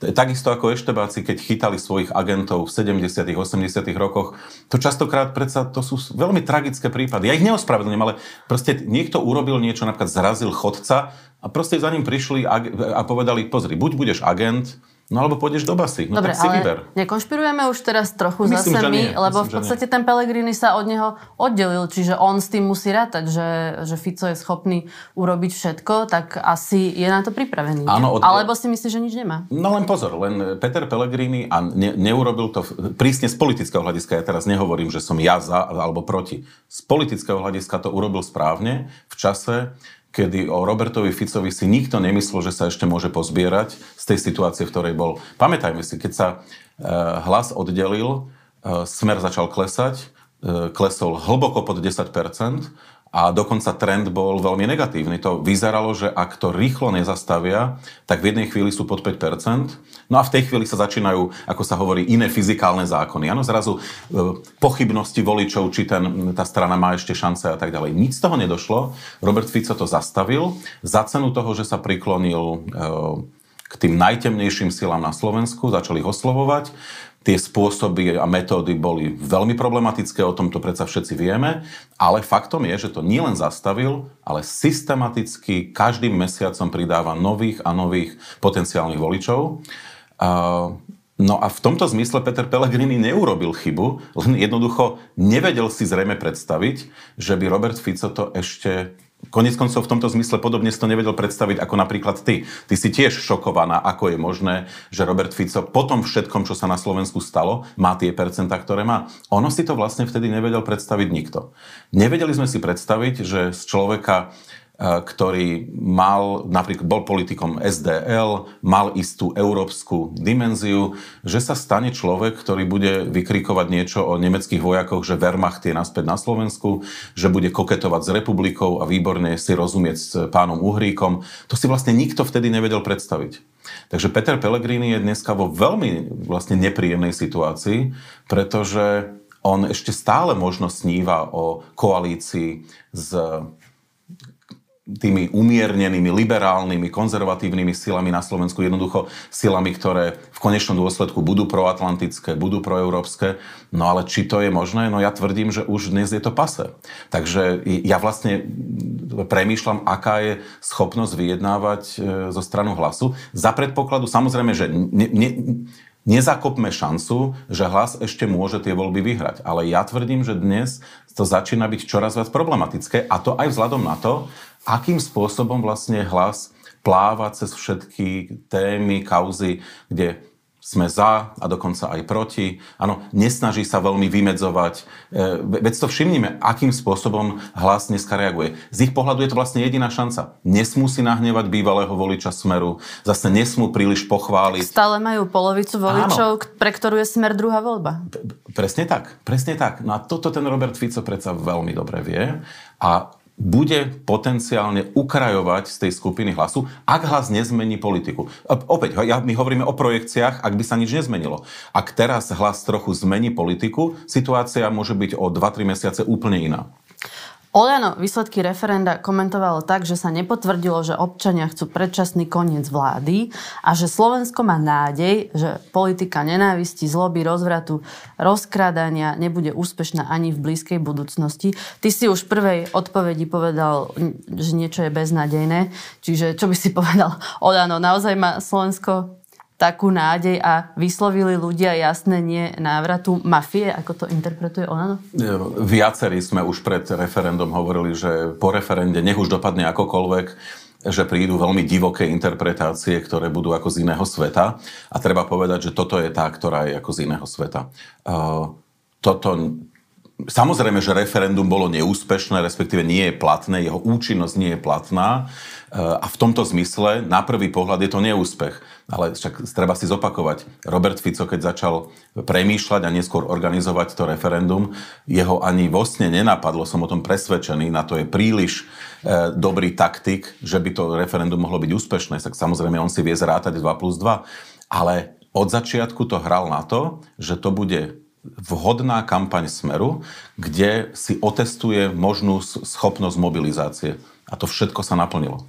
Takisto ako eštebáci, keď chytali svojich agentov v 70 80 rokoch, to častokrát predsa to sú veľmi tragické prípady. Ja ich neospravedlňujem, ale proste niekto urobil niečo, napríklad zrazil chodca a proste za ním prišli a povedali, pozri, buď budeš agent, No alebo pôjdeš do basy, no Dobre, tak si ale vyber. nekonšpirujeme už teraz trochu Myslím, zase my, lebo Myslím, v podstate ten Pellegrini sa od neho oddelil, čiže on s tým musí rátať, že, že Fico je schopný urobiť všetko, tak asi je na to pripravený. Áno, od... Alebo si myslíš, že nič nemá? No len pozor, len Peter Pellegrini a ne, neurobil to prísne z politického hľadiska, ja teraz nehovorím, že som ja za alebo proti. Z politického hľadiska to urobil správne v čase, kedy o Robertovi Ficovi si nikto nemyslel, že sa ešte môže pozbierať z tej situácie, v ktorej bol. Pamätajme si, keď sa e, hlas oddelil, e, smer začal klesať, e, klesol hlboko pod 10%, a dokonca trend bol veľmi negatívny. To vyzeralo, že ak to rýchlo nezastavia, tak v jednej chvíli sú pod 5%. No a v tej chvíli sa začínajú, ako sa hovorí, iné fyzikálne zákony. Áno, zrazu e, pochybnosti voličov, či ten, tá strana má ešte šance a tak ďalej. Nic z toho nedošlo. Robert Fico to zastavil za cenu toho, že sa priklonil e, k tým najtemnejším silám na Slovensku, začali oslovovať. Tie spôsoby a metódy boli veľmi problematické, o tomto predsa všetci vieme, ale faktom je, že to nielen zastavil, ale systematicky každým mesiacom pridáva nových a nových potenciálnych voličov. No a v tomto zmysle Peter Pellegrini neurobil chybu, len jednoducho nevedel si zrejme predstaviť, že by Robert Fico to ešte Konec koncov v tomto zmysle podobne si to nevedel predstaviť ako napríklad ty. Ty si tiež šokovaná, ako je možné, že Robert Fico po tom všetkom, čo sa na Slovensku stalo, má tie percentá, ktoré má. Ono si to vlastne vtedy nevedel predstaviť nikto. Nevedeli sme si predstaviť, že z človeka ktorý mal, napríklad bol politikom SDL, mal istú európsku dimenziu, že sa stane človek, ktorý bude vykrikovať niečo o nemeckých vojakoch, že Wehrmacht je naspäť na Slovensku, že bude koketovať s republikou a výborne si rozumieť s pánom Uhríkom. To si vlastne nikto vtedy nevedel predstaviť. Takže Peter Pellegrini je dneska vo veľmi vlastne nepríjemnej situácii, pretože on ešte stále možno sníva o koalícii s tými umiernenými, liberálnymi, konzervatívnymi silami na Slovensku, jednoducho silami, ktoré v konečnom dôsledku budú proatlantické, budú proeurópske. No ale či to je možné? No ja tvrdím, že už dnes je to pase. Takže ja vlastne premýšľam, aká je schopnosť vyjednávať e, zo stranu hlasu. Za predpokladu samozrejme, že ne, ne, nezakopme šancu, že hlas ešte môže tie voľby vyhrať. Ale ja tvrdím, že dnes to začína byť čoraz viac problematické a to aj vzhľadom na to, akým spôsobom vlastne hlas pláva cez všetky témy, kauzy, kde sme za a dokonca aj proti. Áno, nesnaží sa veľmi vymedzovať. E, veď to všimnime, akým spôsobom hlas dneska reaguje. Z ich pohľadu je to vlastne jediná šanca. Nesmú si nahnevať bývalého voliča Smeru, zase nesmú príliš pochváliť. Stále majú polovicu voličov, Áno. pre ktorú je Smer druhá voľba. Presne tak, presne tak. No a toto ten Robert Fico predsa veľmi dobre vie. A bude potenciálne ukrajovať z tej skupiny hlasu, ak hlas nezmení politiku. Opäť, ja, my hovoríme o projekciách, ak by sa nič nezmenilo. Ak teraz hlas trochu zmení politiku, situácia môže byť o 2-3 mesiace úplne iná. Oľano výsledky referenda komentovalo tak, že sa nepotvrdilo, že občania chcú predčasný koniec vlády a že Slovensko má nádej, že politika nenávisti, zloby, rozvratu, rozkrádania nebude úspešná ani v blízkej budúcnosti. Ty si už v prvej odpovedi povedal, že niečo je beznádejné. Čiže čo by si (laughs) povedal? Oľano, naozaj má Slovensko takú nádej a vyslovili ľudia jasné nie návratu mafie, ako to interpretuje ona? Viacerí sme už pred referendum hovorili, že po referende nech už dopadne akokoľvek, že prídu veľmi divoké interpretácie, ktoré budú ako z iného sveta. A treba povedať, že toto je tá, ktorá je ako z iného sveta. Toto Samozrejme, že referendum bolo neúspešné, respektíve nie je platné, jeho účinnosť nie je platná a v tomto zmysle na prvý pohľad je to neúspech. Ale však treba si zopakovať, Robert Fico, keď začal premýšľať a neskôr organizovať to referendum, jeho ani vo sne nenapadlo, som o tom presvedčený, na to je príliš e, dobrý taktik, že by to referendum mohlo byť úspešné. Tak samozrejme on si vie zrátať 2 plus 2. Ale od začiatku to hral na to, že to bude vhodná kampaň Smeru, kde si otestuje možnú schopnosť mobilizácie. A to všetko sa naplnilo.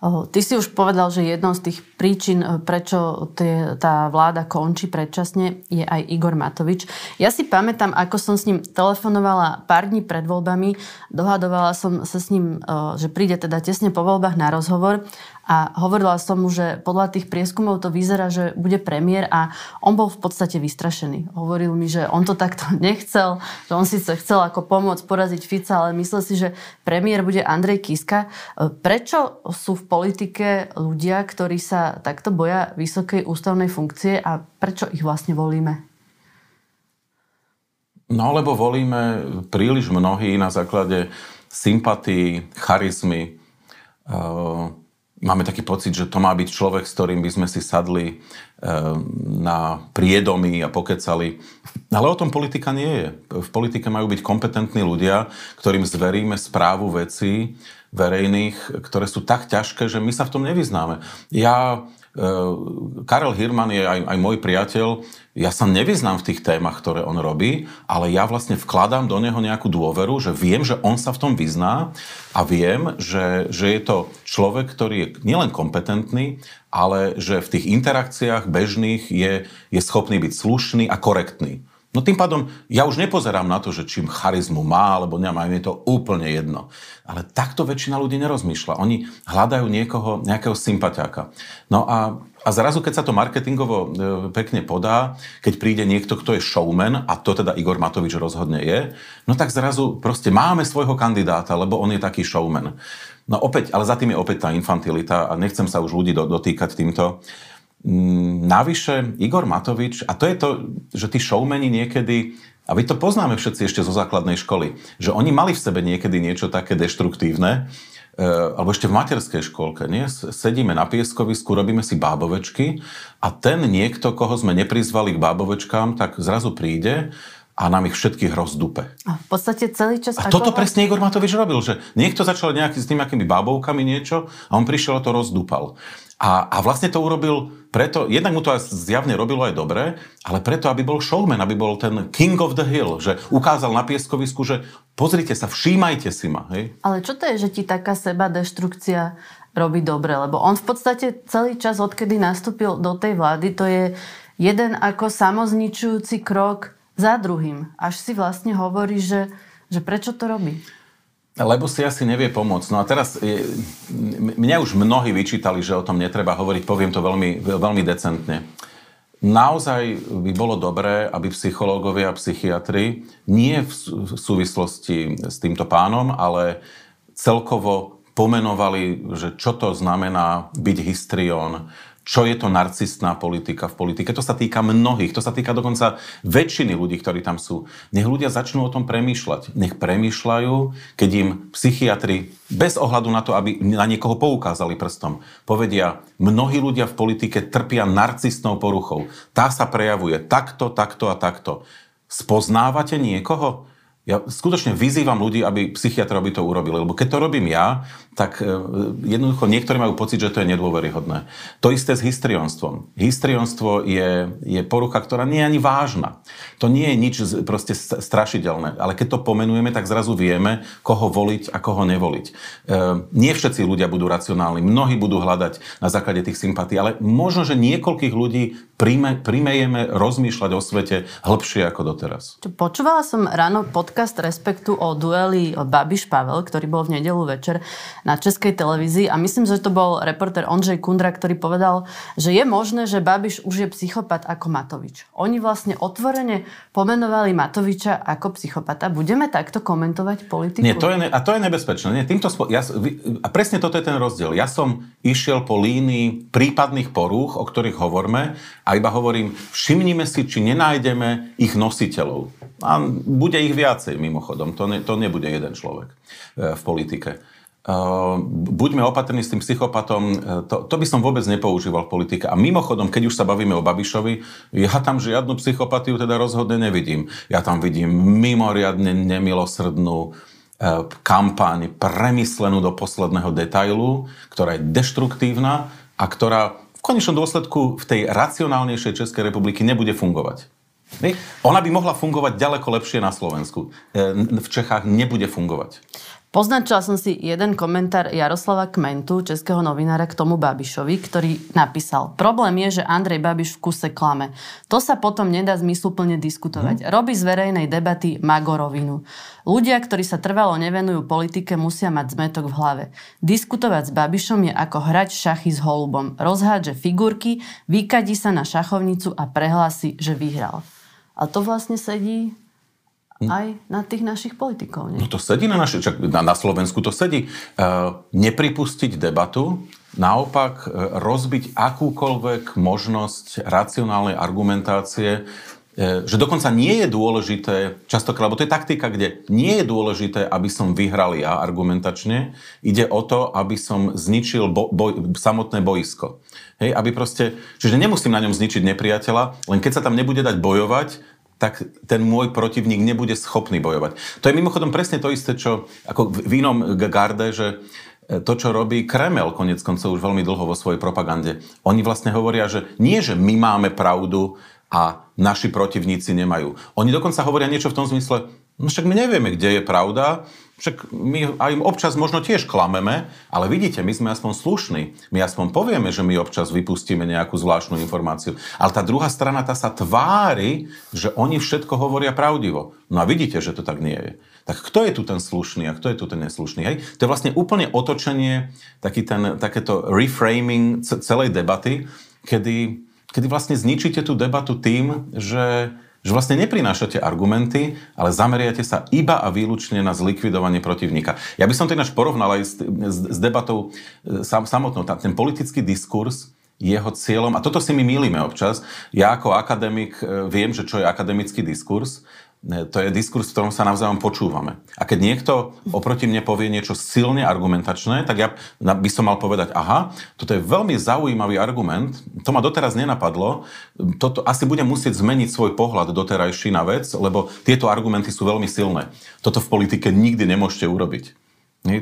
Ty si už povedal, že jednou z tých príčin, e, prečo tie, tá vláda končí predčasne, je aj Igor Matovič. Ja si pamätám, ako som s ním telefonovala pár dní pred voľbami. Dohadovala som sa s ním, e, že príde teda tesne po voľbách na rozhovor a hovorila som mu, že podľa tých prieskumov to vyzerá, že bude premiér a on bol v podstate vystrašený. Hovoril mi, že on to takto (laughs) nechcel, že on síce chcel ako pomôcť poraziť Fica, ale myslel si, že premiér bude Andrej Kiska. Prečo sú v politike ľudia, ktorí sa takto boja vysokej ústavnej funkcie a prečo ich vlastne volíme? No, lebo volíme príliš mnohí na základe sympatí, charizmy, uh máme taký pocit, že to má byť človek, s ktorým by sme si sadli e, na priedomy a pokecali. Ale o tom politika nie je. V politike majú byť kompetentní ľudia, ktorým zveríme správu vecí verejných, ktoré sú tak ťažké, že my sa v tom nevyznáme. Ja Eh, Karel Hirman je aj, aj môj priateľ. Ja sa nevyznám v tých témach, ktoré on robí, ale ja vlastne vkladám do neho nejakú dôveru, že viem, že on sa v tom vyzná a viem, že, že je to človek, ktorý je nielen kompetentný, ale že v tých interakciách bežných je, je schopný byť slušný a korektný. No tým pádom ja už nepozerám na to, že čím charizmu má, alebo nemá, je to úplne jedno. Ale takto väčšina ľudí nerozmýšľa. Oni hľadajú niekoho, nejakého sympatiáka. No a, a zrazu, keď sa to marketingovo e, pekne podá, keď príde niekto, kto je showman, a to teda Igor Matovič rozhodne je, no tak zrazu proste máme svojho kandidáta, lebo on je taký showman. No opäť, ale za tým je opäť tá infantilita a nechcem sa už ľudí dotýkať týmto. Mm, navyše Igor Matovič, a to je to, že tí showmeni niekedy, a vy to poznáme všetci ešte zo základnej školy, že oni mali v sebe niekedy niečo také deštruktívne, e, alebo ešte v materskej školke, nie? Sedíme na pieskovisku, robíme si bábovečky a ten niekto, koho sme neprizvali k bábovečkám, tak zrazu príde a nám ich všetkých rozdupe. A v podstate celý čas... A toto presne Igor Matovič robil, že niekto začal nejaký, s nejakými bábovkami niečo a on prišiel a to rozdupal. A, a vlastne to urobil preto, jednak mu to zjavne robilo aj dobre, ale preto, aby bol showman, aby bol ten king of the hill, že ukázal na pieskovisku, že pozrite sa, všímajte si ma. Hej? Ale čo to je, že ti taká seba deštrukcia robí dobre? Lebo on v podstate celý čas, odkedy nastúpil do tej vlády, to je jeden ako samozničujúci krok za druhým. Až si vlastne hovorí, že, že prečo to robí. Lebo si asi nevie pomôcť. No a teraz, mňa už mnohí vyčítali, že o tom netreba hovoriť, poviem to veľmi, veľmi decentne. naozaj by bolo dobré, aby psychológovia a psychiatri nie v súvislosti s týmto pánom, ale celkovo pomenovali, že čo to znamená byť histrión, čo je to narcistná politika v politike. To sa týka mnohých, to sa týka dokonca väčšiny ľudí, ktorí tam sú. Nech ľudia začnú o tom premýšľať. Nech premýšľajú, keď im psychiatri, bez ohľadu na to, aby na niekoho poukázali prstom, povedia, mnohí ľudia v politike trpia narcistnou poruchou. Tá sa prejavuje takto, takto a takto. Spoznávate niekoho? Ja skutočne vyzývam ľudí, aby psychiatr by to urobili, lebo keď to robím ja, tak e, jednoducho niektorí majú pocit, že to je nedôveryhodné. To isté s histrionstvom. Histrionstvo je, je porucha, ktorá nie je ani vážna. To nie je nič proste strašidelné, ale keď to pomenujeme, tak zrazu vieme, koho voliť a koho nevoliť. E, nie všetci ľudia budú racionálni, mnohí budú hľadať na základe tých sympatí, ale možno, že niekoľkých ľudí príjme, príjmejeme rozmýšľať o svete hĺbšie ako doteraz. Počúvala som ráno podcast Respektu o dueli Babiš Pavel, ktorý bol v nedelu večer na Českej televízii a myslím, že to bol reporter Ondřej Kundra, ktorý povedal, že je možné, že Babiš už je psychopat ako Matovič. Oni vlastne otvorene pomenovali Matoviča ako psychopata. Budeme takto komentovať politiku? Nie, to je, a to je nebezpečné. Nie, týmto spo- ja, a presne toto je ten rozdiel. Ja som išiel po línii prípadných porúch, o ktorých hovoríme a iba hovorím, všimnime si, či nenájdeme ich nositeľov. A bude ich viacej mimochodom, to, ne, to nebude jeden človek e, v politike. Uh, buďme opatrní s tým psychopatom, e, to, to by som vôbec nepoužíval v politike. A mimochodom, keď už sa bavíme o Babišovi, ja tam žiadnu psychopatiu teda rozhodne nevidím. Ja tam vidím mimoriadne nemilosrdnú kampaň, premyslenú do posledného detailu, ktorá je deštruktívna a ktorá v konečnom dôsledku v tej racionálnejšej Českej republiky nebude fungovať. Ona by mohla fungovať ďaleko lepšie na Slovensku. E, v Čechách nebude fungovať. Poznačila som si jeden komentár Jaroslava Kmentu, českého novinára k tomu Babišovi, ktorý napísal Problém je, že Andrej Babiš v kuse klame. To sa potom nedá zmysluplne diskutovať. Hmm. Robí z verejnej debaty magorovinu. Ľudia, ktorí sa trvalo nevenujú politike, musia mať zmetok v hlave. Diskutovať s Babišom je ako hrať šachy s holubom. Rozhádže figurky, vykadí sa na šachovnicu a prehlási, že vyhral. A to vlastne sedí aj na tých našich politikov. Nie? No to sedí na, naši, čak, na, na Slovensku to sedí. E, nepripustiť debatu, naopak e, rozbiť akúkoľvek možnosť racionálnej argumentácie, e, že dokonca nie je dôležité, častokrát, lebo to je taktika, kde nie je dôležité, aby som vyhral ja argumentačne, ide o to, aby som zničil bo, boj, samotné boisko. Hej, aby proste, čiže nemusím na ňom zničiť nepriateľa, len keď sa tam nebude dať bojovať, tak ten môj protivník nebude schopný bojovať. To je mimochodom presne to isté, čo ako v inom garde, že e, to, čo robí Kremel konec koncov už veľmi dlho vo svojej propagande. Oni vlastne hovoria, že nie, že my máme pravdu a naši protivníci nemajú. Oni dokonca hovoria niečo v tom zmysle, no však my nevieme, kde je pravda, však my aj občas možno tiež klameme, ale vidíte, my sme aspoň slušní. My aspoň povieme, že my občas vypustíme nejakú zvláštnu informáciu. Ale tá druhá strana, tá sa tvári, že oni všetko hovoria pravdivo. No a vidíte, že to tak nie je. Tak kto je tu ten slušný a kto je tu ten neslušný? Hej? To je vlastne úplne otočenie, taký ten, takéto reframing celej debaty, kedy, kedy vlastne zničíte tú debatu tým, že že vlastne neprinášate argumenty, ale zameriate sa iba a výlučne na zlikvidovanie protivníka. Ja by som to ináč porovnal aj s, s, s debatou e, sam, samotnou. Ten politický diskurs, jeho cieľom, a toto si my mýlime občas, ja ako akademik e, viem, že čo je akademický diskurs, to je diskurs, v ktorom sa navzájom počúvame. A keď niekto oproti mne povie niečo silne argumentačné, tak ja by som mal povedať, aha, toto je veľmi zaujímavý argument, to ma doteraz nenapadlo, toto asi budem musieť zmeniť svoj pohľad doterajší na vec, lebo tieto argumenty sú veľmi silné. Toto v politike nikdy nemôžete urobiť.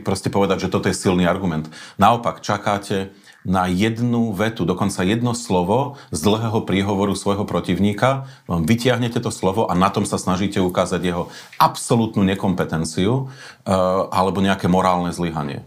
Proste povedať, že toto je silný argument. Naopak, čakáte, na jednu vetu, dokonca jedno slovo z dlhého príhovoru svojho protivníka, vytiahnete to slovo a na tom sa snažíte ukázať jeho absolútnu nekompetenciu uh, alebo nejaké morálne zlyhanie.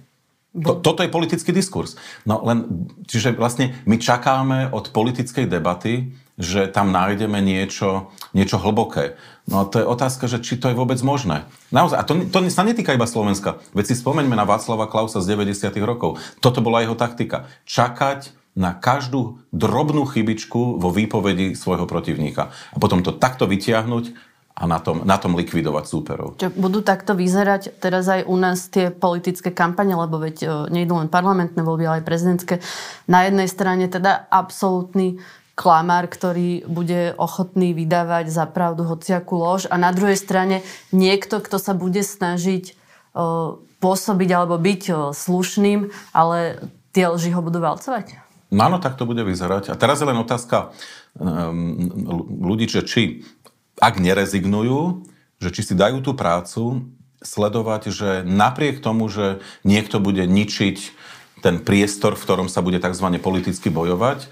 To, toto je politický diskurs. No len, čiže vlastne my čakáme od politickej debaty, že tam nájdeme niečo, niečo hlboké. No a to je otázka, že či to je vôbec možné. Naozaj, a to, to sa netýka iba Slovenska. Veď si spomeňme na Václava Klausa z 90. rokov. Toto bola jeho taktika. Čakať, na každú drobnú chybičku vo výpovedi svojho protivníka. A potom to takto vytiahnuť a na tom, na tom likvidovať súperov. Čo budú takto vyzerať teraz aj u nás tie politické kampane, lebo veď e, nejdu len parlamentné voľby, ale aj prezidentské. Na jednej strane teda absolútny klamár, ktorý bude ochotný vydávať za pravdu hociakú lož a na druhej strane niekto, kto sa bude snažiť uh, pôsobiť alebo byť uh, slušným, ale tie lži ho budú valcovať? No áno, tak to bude vyzerať. A teraz je len otázka um, ľudí, že či ak nerezignujú, že či si dajú tú prácu sledovať, že napriek tomu, že niekto bude ničiť ten priestor, v ktorom sa bude tzv. politicky bojovať,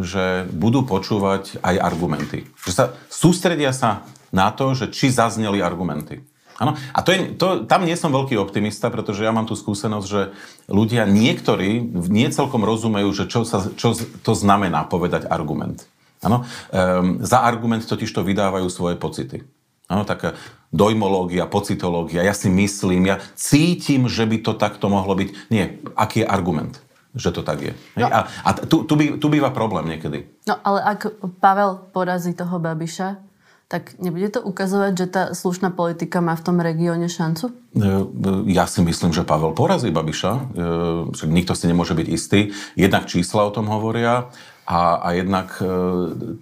že budú počúvať aj argumenty. Že sa sústredia sa na to, že či zazneli argumenty. Ano? A to je, to, tam nie som veľký optimista, pretože ja mám tú skúsenosť, že ľudia niektorí nie celkom rozumejú, že čo, sa, čo to znamená povedať argument. Ano? Ehm, za argument totiž to vydávajú svoje pocity. Áno, taká dojmológia, pocitológia, ja si myslím, ja cítim, že by to takto mohlo byť. Nie, aký je argument, že to tak je. No. A, a tu, tu, by, tu býva problém niekedy. No ale ak Pavel porazí toho Babiša, tak nebude to ukazovať, že tá slušná politika má v tom regióne šancu? E, e, ja si myslím, že Pavel porazí Babiša. E, však nikto si nemôže byť istý. Jednak čísla o tom hovoria. A, a jednak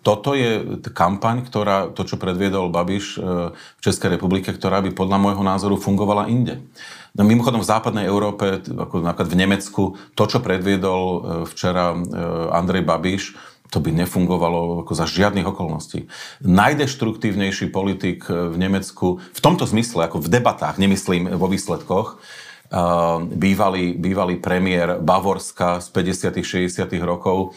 toto je kampaň, ktorá, to, čo predviedol Babiš v Českej republike, ktorá by podľa môjho názoru fungovala inde. No mimochodom v západnej Európe, ako napríklad v Nemecku, to, čo predviedol včera Andrej Babiš, to by nefungovalo ako za žiadnych okolností. Najdeštruktívnejší politik v Nemecku, v tomto zmysle, ako v debatách, nemyslím vo výsledkoch, bývalý, bývalý premiér Bavorska z 50 60 rokov,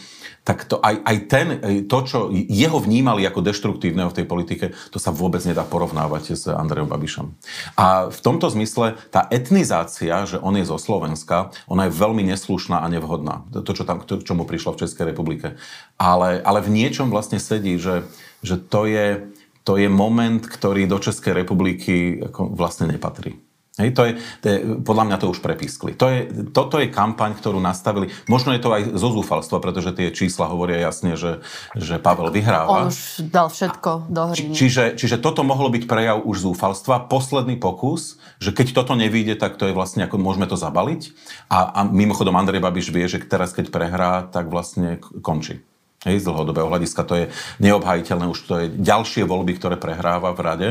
tak to aj, aj ten, to, čo jeho vnímali ako deštruktívneho v tej politike, to sa vôbec nedá porovnávať s Andrejom Babišom. A v tomto zmysle tá etnizácia, že on je zo Slovenska, ona je veľmi neslušná a nevhodná. To, čo tam, k čomu prišlo v Českej republike. Ale, ale v niečom vlastne sedí, že, že to, je, to je moment, ktorý do Českej republiky vlastne nepatrí. Hej, to, je, to je, podľa mňa to už prepískli. To je, toto je kampaň, ktorú nastavili. Možno je to aj zo zúfalstva, pretože tie čísla hovoria jasne, že, že Pavel vyhráva. On už dal všetko do hry. Či, čiže, čiže toto mohlo byť prejav už zúfalstva. Posledný pokus, že keď toto nevíde, tak to je vlastne ako môžeme to zabaliť. A, a mimochodom Andrej Babiš vie, že teraz keď prehrá, tak vlastne končí. Hej, z dlhodobého hľadiska to je neobhajiteľné, už to je ďalšie voľby, ktoré prehráva v rade.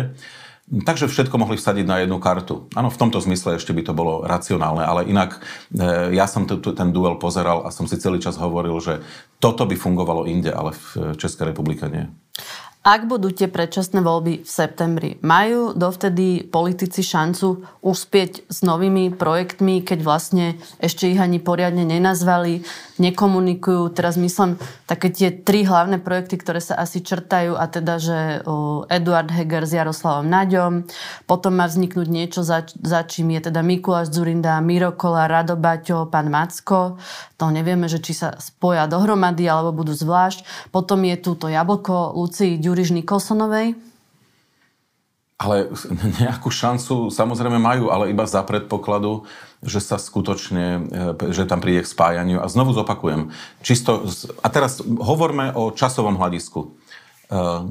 Takže všetko mohli vsadiť na jednu kartu. Áno, v tomto zmysle ešte by to bolo racionálne, ale inak e, ja som t- ten duel pozeral a som si celý čas hovoril, že toto by fungovalo inde, ale v Českej republike nie. Ak budú tie predčasné voľby v septembri, majú dovtedy politici šancu uspieť s novými projektmi, keď vlastne ešte ich ani poriadne nenazvali, nekomunikujú. Teraz myslím také tie tri hlavné projekty, ktoré sa asi črtajú a teda, že Eduard Heger s Jaroslavom Naďom, potom má vzniknúť niečo, za, za čím je teda Mikuláš Zurinda, Miro Kola, Rado Baťo, pán Macko. To nevieme, že či sa spoja dohromady alebo budú zvlášť. Potom je tu to jablko Lucii Ďuriš Nikolsonovej? Ale nejakú šancu samozrejme majú, ale iba za predpokladu, že sa skutočne, e, že tam príde k spájaniu. A znovu zopakujem, čisto, a teraz hovorme o časovom hľadisku. E,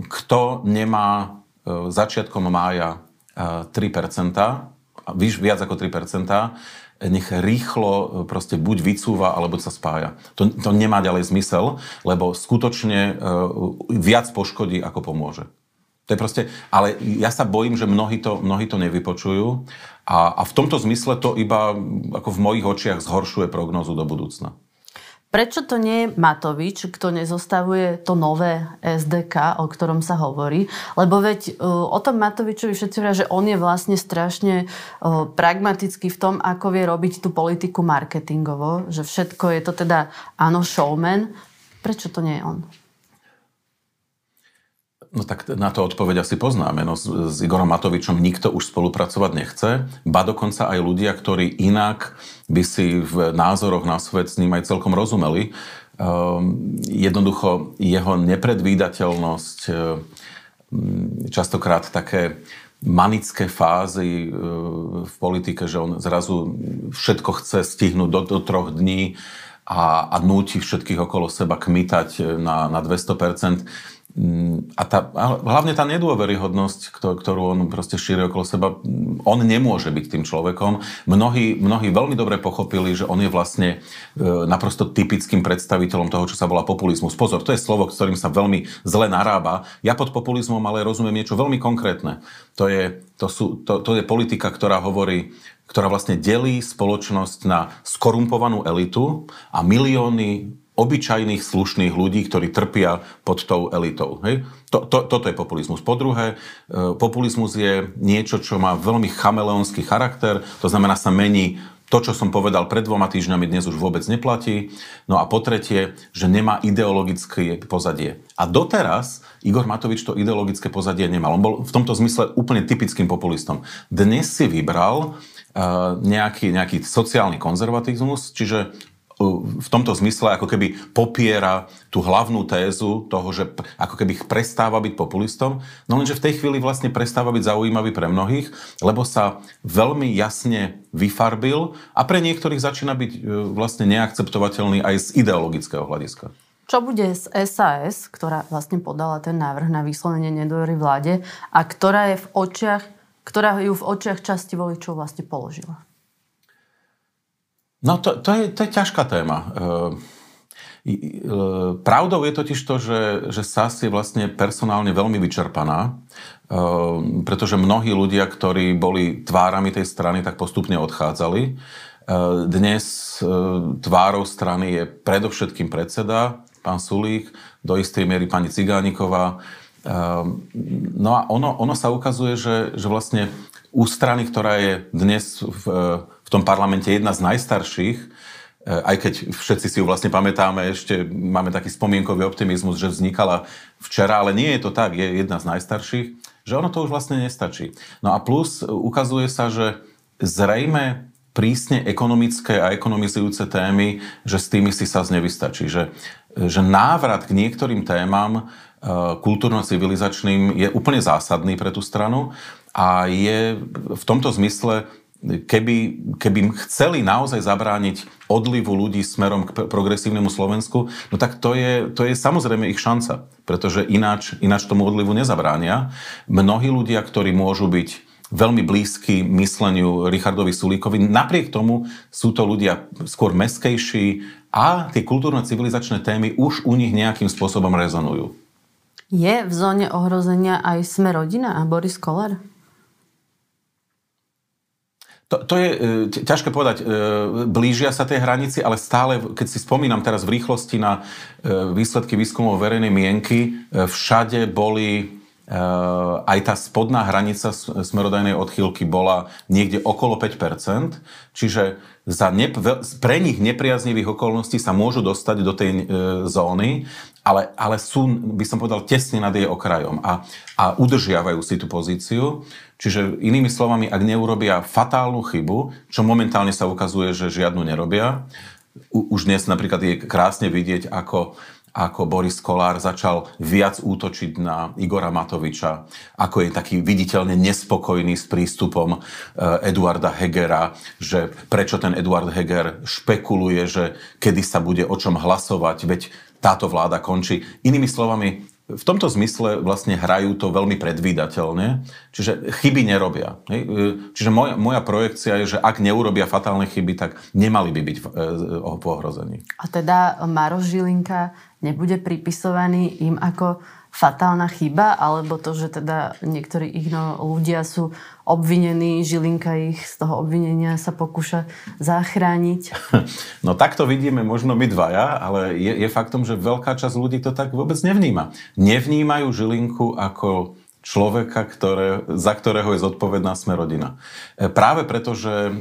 kto nemá e, začiatkom mája 3%, viac ako 3%, nech rýchlo proste buď vycúva, alebo sa spája. To, to nemá ďalej zmysel, lebo skutočne uh, viac poškodí, ako pomôže. To je proste, ale ja sa bojím, že mnohí to, mnohí to nevypočujú a, a v tomto zmysle to iba ako v mojich očiach zhoršuje prognozu do budúcna. Prečo to nie je Matovič, kto nezostavuje to nové SDK, o ktorom sa hovorí? Lebo veď e, o tom Matovičovi všetci hovoria, že on je vlastne strašne e, pragmatický v tom, ako vie robiť tú politiku marketingovo, že všetko je to teda áno showman. Prečo to nie je on? No tak na to odpoveď asi poznáme. No, s, s Igorom Matovičom nikto už spolupracovať nechce. Ba dokonca aj ľudia, ktorí inak by si v názoroch na svet s ním aj celkom rozumeli. Um, jednoducho jeho nepredvídateľnosť, um, častokrát také manické fázy um, v politike, že on zrazu všetko chce stihnúť do, do troch dní a, a núti všetkých okolo seba kmitať na, na 200%. Mm, a, tá, a hlavne tá nedôveryhodnosť, ktorú on proste šíri okolo seba, mm, on nemôže byť tým človekom. Mnohí, mnohí veľmi dobre pochopili, že on je vlastne e, naprosto typickým predstaviteľom toho, čo sa volá populizmus. Pozor, to je slovo, s ktorým sa veľmi zle narába. Ja pod populizmom ale rozumiem niečo veľmi konkrétne. To je, to sú, to, to je politika, ktorá hovorí, ktorá vlastne delí spoločnosť na skorumpovanú elitu a milióny obyčajných slušných ľudí, ktorí trpia pod tou elitou. Hej? To, to, toto je populizmus. Po druhé, e, populizmus je niečo, čo má veľmi chameleonský charakter, to znamená sa mení to, čo som povedal pred dvoma týždňami, dnes už vôbec neplatí. No a po tretie, že nemá ideologické pozadie. A doteraz Igor Matovič to ideologické pozadie nemal. On bol v tomto zmysle úplne typickým populistom. Dnes si vybral uh, nejaký, nejaký sociálny konzervatizmus, čiže v tomto zmysle ako keby popiera tú hlavnú tézu toho, že ako keby prestáva byť populistom, no lenže v tej chvíli vlastne prestáva byť zaujímavý pre mnohých, lebo sa veľmi jasne vyfarbil a pre niektorých začína byť e, vlastne neakceptovateľný aj z ideologického hľadiska. Čo bude z SAS, ktorá vlastne podala ten návrh na vyslovenie nedôvery vláde a ktorá je v očiach, ktorá ju v očiach časti voličov vlastne položila? No to, to, je, to je ťažká téma. E, e, pravdou je totiž to, že, že SAS je vlastne personálne veľmi vyčerpaná, e, pretože mnohí ľudia, ktorí boli tvárami tej strany, tak postupne odchádzali. Dnes tvárou strany je predovšetkým predseda, pán Sulík, do istej miery pani Cigániková. No a ono, ono sa ukazuje, že, že vlastne u strany, ktorá je dnes v tom parlamente jedna z najstarších, e, aj keď všetci si ju vlastne pamätáme, ešte máme taký spomienkový optimizmus, že vznikala včera, ale nie je to tak, je jedna z najstarších, že ono to už vlastne nestačí. No a plus ukazuje sa, že zrejme prísne ekonomické a ekonomizujúce témy, že s tými si sa nevystačí. Že, že návrat k niektorým témam kultúrno-civilizačným je úplne zásadný pre tú stranu a je v tomto zmysle keby, keby chceli naozaj zabrániť odlivu ľudí smerom k progresívnemu Slovensku, no tak to je, to je samozrejme ich šanca, pretože ináč, ináč tomu odlivu nezabránia. Mnohí ľudia, ktorí môžu byť veľmi blízky mysleniu Richardovi Sulíkovi, napriek tomu sú to ľudia skôr meskejší a tie kultúrno-civilizačné témy už u nich nejakým spôsobom rezonujú. Je v zóne ohrozenia aj sme rodina a Boris Koller? To, to je e, ťažké povedať. E, blížia sa tej hranici, ale stále, keď si spomínam teraz v rýchlosti na e, výsledky výskumov verejnej mienky, všade boli aj tá spodná hranica smerodajnej odchýlky bola niekde okolo 5%, čiže za ne, pre nich nepriaznivých okolností sa môžu dostať do tej e, zóny, ale, ale sú, by som povedal, tesne nad jej okrajom a, a udržiavajú si tú pozíciu. Čiže inými slovami, ak neurobia fatálnu chybu, čo momentálne sa ukazuje, že žiadnu nerobia, už dnes napríklad je krásne vidieť, ako, ako Boris Kolár začal viac útočiť na Igora Matoviča, ako je taký viditeľne nespokojný s prístupom e, Eduarda Hegera, že prečo ten Eduard Heger špekuluje, že kedy sa bude o čom hlasovať, veď táto vláda končí. Inými slovami, v tomto zmysle vlastne hrajú to veľmi predvídateľne, čiže chyby nerobia. E, čiže moja, moja projekcia je, že ak neurobia fatálne chyby, tak nemali by byť v, e, ohrození. A teda Maroš Žilinka nebude pripisovaný im ako fatálna chyba, alebo to, že teda niektorí ich no, ľudia sú obvinení, Žilinka ich z toho obvinenia sa pokúša zachrániť? (laughs) No takto vidíme možno my dvaja, ale je, je faktom, že veľká časť ľudí to tak vôbec nevníma. Nevnímajú Žilinku ako človeka, ktoré, za ktorého je zodpovedná sme rodina. E, práve preto, že e,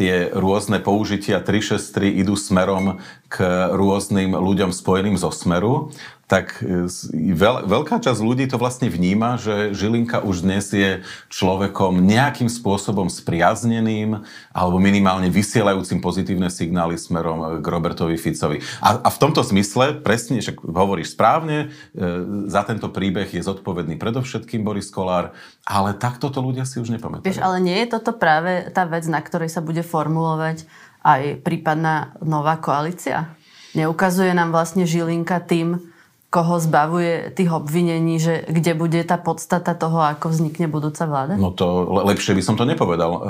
tie rôzne použitia 363 idú smerom k rôznym ľuďom spojeným zo Smeru, tak e, veľ, veľká časť ľudí to vlastne vníma, že Žilinka už dnes je človekom nejakým spôsobom spriazneným alebo minimálne vysielajúcim pozitívne signály smerom k Robertovi Ficovi. A, a v tomto zmysle, presne, však hovoríš správne, e, za tento príbeh je zodpovedný predovšetkým Boris Kolár, ale takto to ľudia si už nepamätajú. Vieš, ale nie je toto práve tá vec, na ktorej sa bude formulovať aj prípadná nová koalícia? Neukazuje nám vlastne Žilinka tým, koho zbavuje tých obvinení, že kde bude tá podstata toho, ako vznikne budúca vláda? No to lepšie by som to nepovedal. E,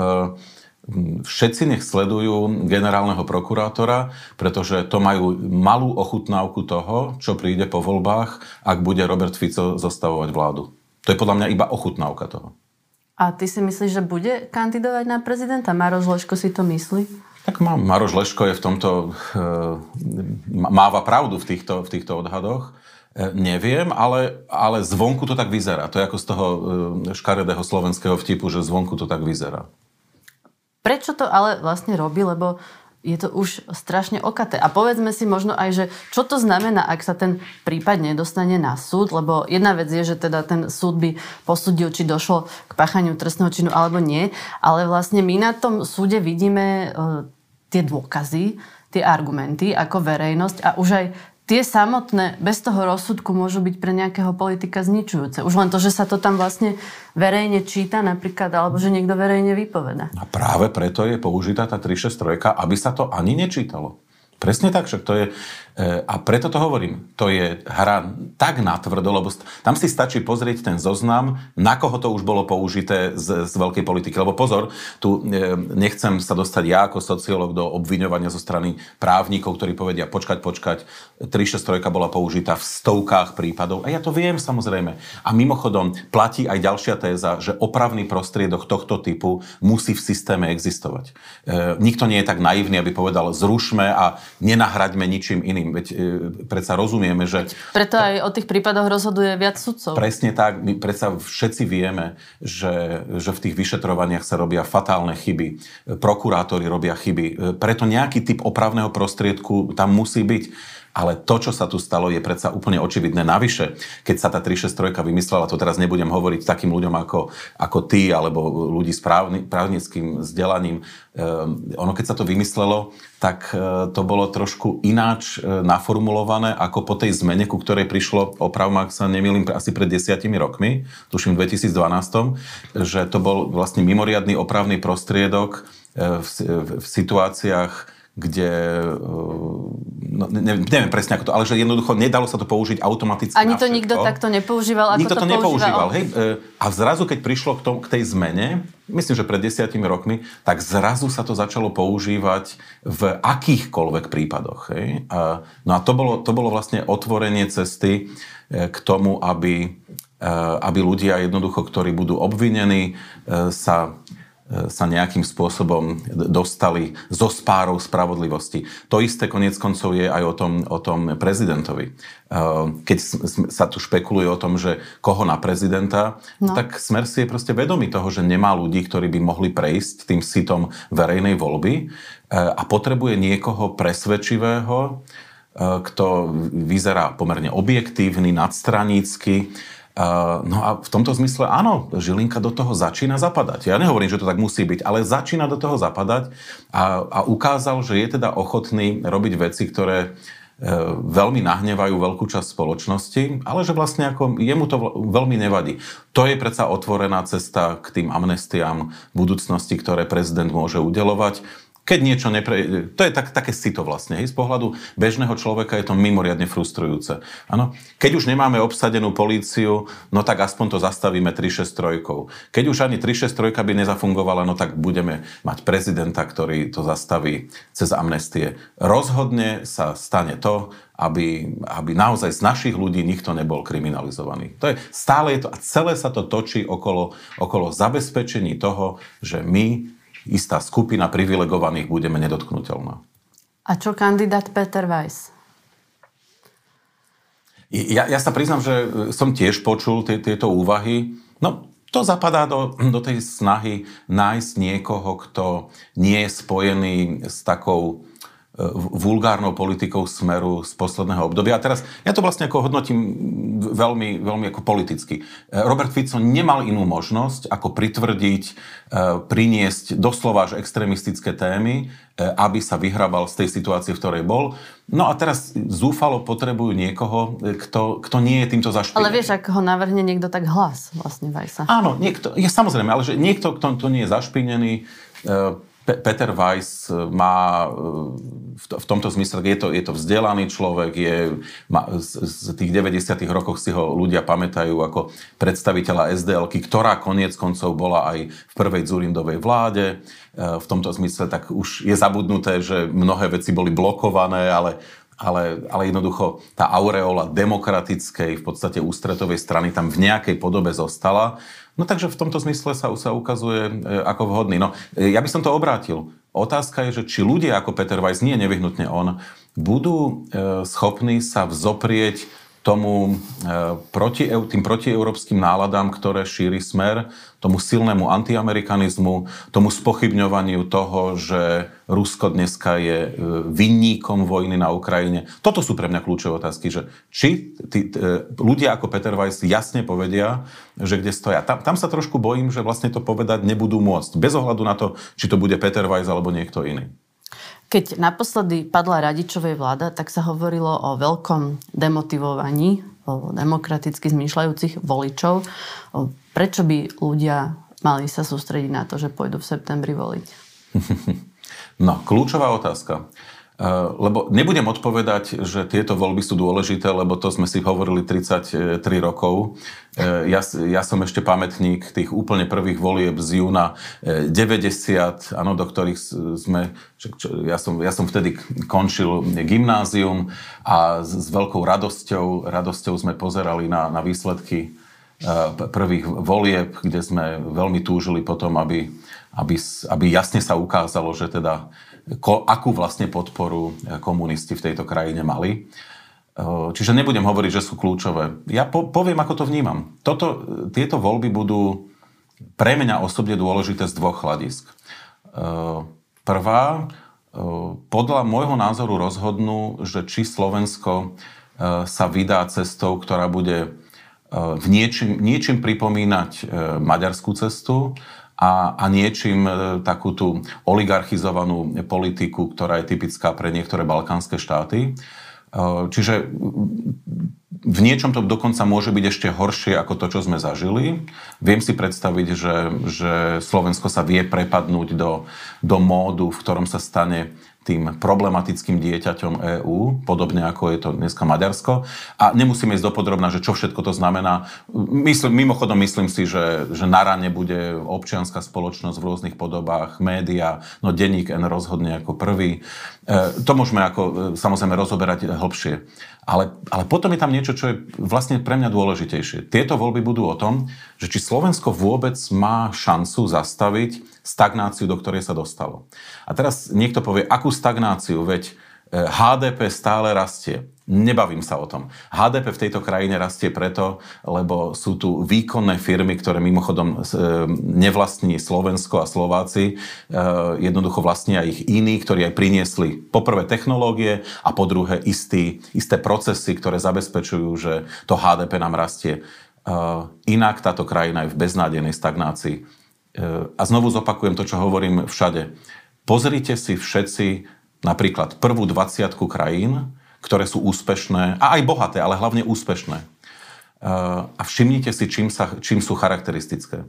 všetci nech sledujú generálneho prokurátora, pretože to majú malú ochutnávku toho, čo príde po voľbách, ak bude Robert Fico zostavovať vládu. To je podľa mňa iba ochutnávka toho. A ty si myslíš, že bude kandidovať na prezidenta? Maroš Leško si to myslí? Tak má, Maroš Leško je v tomto, e, máva pravdu v týchto, v týchto odhadoch. E, neviem, ale, ale zvonku to tak vyzerá. To je ako z toho e, škaredého slovenského vtipu, že zvonku to tak vyzerá. Prečo to ale vlastne robí? Lebo je to už strašne okaté. A povedzme si možno aj, že čo to znamená, ak sa ten prípad nedostane na súd, lebo jedna vec je, že teda ten súd by posudil, či došlo k páchaniu trestného činu alebo nie, ale vlastne my na tom súde vidíme uh, tie dôkazy, tie argumenty ako verejnosť a už aj tie samotné bez toho rozsudku môžu byť pre nejakého politika zničujúce. Už len to, že sa to tam vlastne verejne číta napríklad, alebo že niekto verejne vypoveda. A práve preto je použitá tá 363, aby sa to ani nečítalo. Presne tak, však to je a preto to hovorím, to je hra tak natvrdo, lebo tam si stačí pozrieť ten zoznam, na koho to už bolo použité z, z veľkej politiky. Lebo pozor, tu e, nechcem sa dostať ja ako sociológ do obviňovania zo strany právnikov, ktorí povedia, počkať, počkať, 363 bola použitá v stovkách prípadov. A ja to viem samozrejme. A mimochodom, platí aj ďalšia téza, že opravný prostriedok tohto typu musí v systéme existovať. E, nikto nie je tak naivný, aby povedal, zrušme a nenahraďme ničím iným iným. Veď e, predsa rozumieme, že... Preto aj o tých prípadoch rozhoduje viac sudcov. Presne tak. My predsa všetci vieme, že, že v tých vyšetrovaniach sa robia fatálne chyby. Prokurátori robia chyby. E, preto nejaký typ opravného prostriedku tam musí byť. Ale to, čo sa tu stalo, je predsa úplne očividné. Navyše, keď sa tá 363 vymyslela, to teraz nebudem hovoriť takým ľuďom ako, ako ty, alebo ľudí s právny, právnickým vzdelaním, um, ono keď sa to vymyslelo, tak uh, to bolo trošku ináč uh, naformulované ako po tej zmene, ku ktorej prišlo, opravom, ak sa nemýlim, asi pred desiatimi rokmi, tuším v 2012, že to bol vlastne mimoriadný opravný prostriedok v, v situáciách, kde, eh, no, neviem, neviem presne ako to, ale že jednoducho nedalo sa to použiť automaticky Ani to nikto takto nepoužíval, ako nikto to, to nepoužíval. Hej? Eh, a zrazu, keď prišlo k, tom, k tej zmene, myslím, že pred desiatimi rokmi, tak zrazu sa to začalo používať v akýchkoľvek prípadoch. Hej? A, no a to bolo, to bolo vlastne otvorenie cesty eh, k tomu, aby, aby ľudia jednoducho, ktorí budú obvinení, sa sa nejakým spôsobom dostali zo spárov spravodlivosti. To isté konec koncov je aj o tom, o tom prezidentovi. Keď sa tu špekuluje o tom, že koho na prezidenta, no. tak Smer si je proste vedomý toho, že nemá ľudí, ktorí by mohli prejsť tým sitom verejnej voľby e, a potrebuje niekoho presvedčivého, e, kto vyzerá pomerne objektívny, nadstranícky, No a v tomto zmysle áno, Žilinka do toho začína zapadať. Ja nehovorím, že to tak musí byť, ale začína do toho zapadať a, a ukázal, že je teda ochotný robiť veci, ktoré e, veľmi nahnevajú veľkú časť spoločnosti, ale že vlastne ako jemu to veľmi nevadí. To je predsa otvorená cesta k tým amnestiám budúcnosti, ktoré prezident môže udelovať. Keď niečo nepre... To je tak, také sito vlastne. Hej? Z pohľadu bežného človeka je to mimoriadne frustrujúce. Ano? Keď už nemáme obsadenú políciu, no tak aspoň to zastavíme 363. Keď už ani 363 by nezafungovala, no tak budeme mať prezidenta, ktorý to zastaví cez amnestie. Rozhodne sa stane to, aby, aby naozaj z našich ľudí nikto nebol kriminalizovaný. To je, stále je to, a celé sa to točí okolo, okolo zabezpečení toho, že my istá skupina privilegovaných budeme nedotknutelná. A čo kandidát Peter Weiss? Ja, ja sa priznám, že som tiež počul tie, tieto úvahy. No, to zapadá do, do tej snahy nájsť niekoho, kto nie je spojený s takou vulgárnou politikou smeru z posledného obdobia. A teraz ja to vlastne ako hodnotím veľmi, veľmi ako politicky. Robert Fico nemal inú možnosť, ako pritvrdiť, priniesť doslova až extrémistické témy, aby sa vyhrabal z tej situácie, v ktorej bol. No a teraz zúfalo potrebujú niekoho, kto, kto nie je týmto zašpinený. Ale vieš, ak ho navrhne niekto, tak hlas vlastne Vajsa. Áno, niekto, je samozrejme, ale že niekto, kto, kto nie je zašpinený, Peter Weiss e, má e, v tomto zmysle, je to, je to vzdelaný človek, je, má, z, z tých 90 rokoch si ho ľudia pamätajú ako predstaviteľa sdl ktorá koniec koncov bola aj v prvej Zurindovej vláde. E, v tomto zmysle tak už je zabudnuté, že mnohé veci boli blokované, ale ale, ale jednoducho tá aureola demokratickej, v podstate ústretovej strany tam v nejakej podobe zostala. No takže v tomto zmysle sa, sa ukazuje e, ako vhodný. No, e, ja by som to obrátil. Otázka je, že či ľudia ako Peter Weiss, nie nevyhnutne on, budú e, schopní sa vzoprieť tomu proti, tým protieurópskym náladám, ktoré šíri smer, tomu silnému antiamerikanizmu, tomu spochybňovaniu toho, že Rusko dneska je e, vinníkom vojny na Ukrajine. Toto sú pre mňa kľúčové otázky, že či tí, e, ľudia ako Peter Weiss jasne povedia, že kde stoja. Tam, tam sa trošku bojím, že vlastne to povedať nebudú môcť, bez ohľadu na to, či to bude Peter Weiss alebo niekto iný. Keď naposledy padla Radičovej vláda, tak sa hovorilo o veľkom demotivovaní demokraticky zmýšľajúcich voličov. Prečo by ľudia mali sa sústrediť na to, že pôjdu v septembri voliť? (laughs) No, kľúčová otázka. Eh, lebo nebudem odpovedať, že tieto voľby sú dôležité, lebo to sme si hovorili 33 rokov. Eh, ja, ja som ešte pamätník tých úplne prvých volieb z júna 90, eh, áno, do ktorých sme, ja som, ja som vtedy končil gymnázium a s, veľkou radosťou, radosťou sme pozerali na, na výsledky prvých volieb, kde sme veľmi túžili potom, aby, aby, aby jasne sa ukázalo, že teda ko, akú vlastne podporu e, komunisti v tejto krajine mali. E, čiže nebudem hovoriť, že sú kľúčové. Ja po, poviem, ako to vnímam. Toto, e, tieto voľby budú pre mňa osobne dôležité z dvoch hľadisk. Prvá, podľa môjho názoru rozhodnú, že či Slovensko sa vydá cestou, ktorá bude v niečím, niečím pripomínať maďarskú cestu, a, a niečím e, takú tú oligarchizovanú politiku, ktorá je typická pre niektoré balkánske štáty. E, čiže v niečom to dokonca môže byť ešte horšie ako to, čo sme zažili. Viem si predstaviť, že, že Slovensko sa vie prepadnúť do, do módu, v ktorom sa stane tým problematickým dieťaťom EÚ, podobne ako je to dneska Maďarsko. A nemusíme ísť dopodrobná, že čo všetko to znamená. Myslím, mimochodom myslím si, že, že na rane bude občianská spoločnosť v rôznych podobách, média, no denník N rozhodne ako prvý. E, to môžeme ako e, samozrejme rozoberať hlbšie. Ale, ale potom je tam niečo, čo je vlastne pre mňa dôležitejšie. Tieto voľby budú o tom, že či Slovensko vôbec má šancu zastaviť stagnáciu, do ktorej sa dostalo. A teraz niekto povie, akú stagnáciu, veď HDP e, stále rastie. Nebavím sa o tom. HDP v tejto krajine rastie preto, lebo sú tu výkonné firmy, ktoré mimochodom e, nevlastní Slovensko a Slováci. E, jednoducho vlastnia ich iní, ktorí aj priniesli poprvé technológie a po druhé isté procesy, ktoré zabezpečujú, že to HDP nám rastie. Inak táto krajina je v beznádejnej stagnácii. A znovu zopakujem to, čo hovorím všade. Pozrite si všetci napríklad prvú 20 krajín, ktoré sú úspešné, a aj bohaté, ale hlavne úspešné. Uh, a všimnite si, čím, sa, čím sú charakteristické.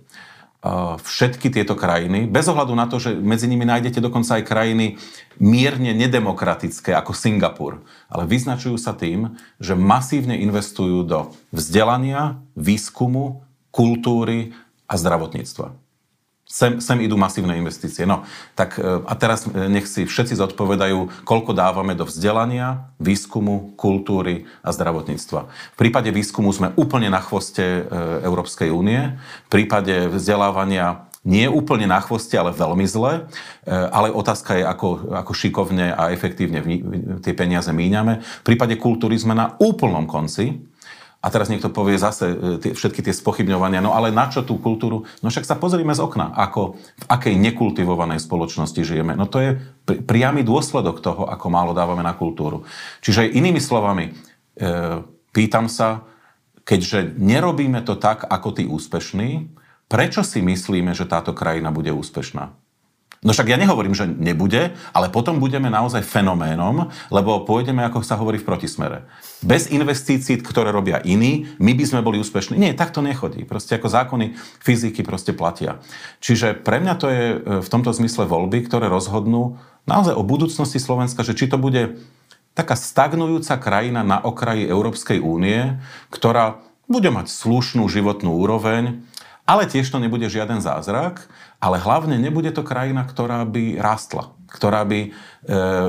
Uh, všetky tieto krajiny, bez ohľadu na to, že medzi nimi nájdete dokonca aj krajiny mierne nedemokratické, ako Singapur, ale vyznačujú sa tým, že masívne investujú do vzdelania, výskumu, kultúry a zdravotníctva. Sem, sem idú masívne investície. No, tak e, a teraz e, nech si všetci zodpovedajú, koľko dávame do vzdelania, výskumu, kultúry a zdravotníctva. V prípade výskumu sme úplne na chvoste e, Európskej únie. V prípade vzdelávania nie úplne na chvoste, ale veľmi zle. Ale otázka je, ako, ako šikovne a efektívne tie peniaze míňame. V prípade kultúry sme na úplnom konci. A teraz niekto povie zase e, tie, všetky tie spochybňovania, no ale na čo tú kultúru? No však sa pozrime z okna, ako v akej nekultivovanej spoločnosti žijeme. No to je pri, priamy dôsledok toho, ako málo dávame na kultúru. Čiže inými slovami, e, pýtam sa, keďže nerobíme to tak, ako tí úspešní, prečo si myslíme, že táto krajina bude úspešná? No však ja nehovorím, že nebude, ale potom budeme naozaj fenoménom, lebo pôjdeme, ako sa hovorí, v protismere. Bez investícií, ktoré robia iní, my by sme boli úspešní. Nie, tak to nechodí. Proste ako zákony fyziky proste platia. Čiže pre mňa to je e, v tomto zmysle voľby, ktoré rozhodnú naozaj o budúcnosti Slovenska, že či to bude taká stagnujúca krajina na okraji Európskej únie, ktorá bude mať slušnú životnú úroveň, ale tiež to nebude žiaden zázrak, ale hlavne nebude to krajina, ktorá by rástla, ktorá by e,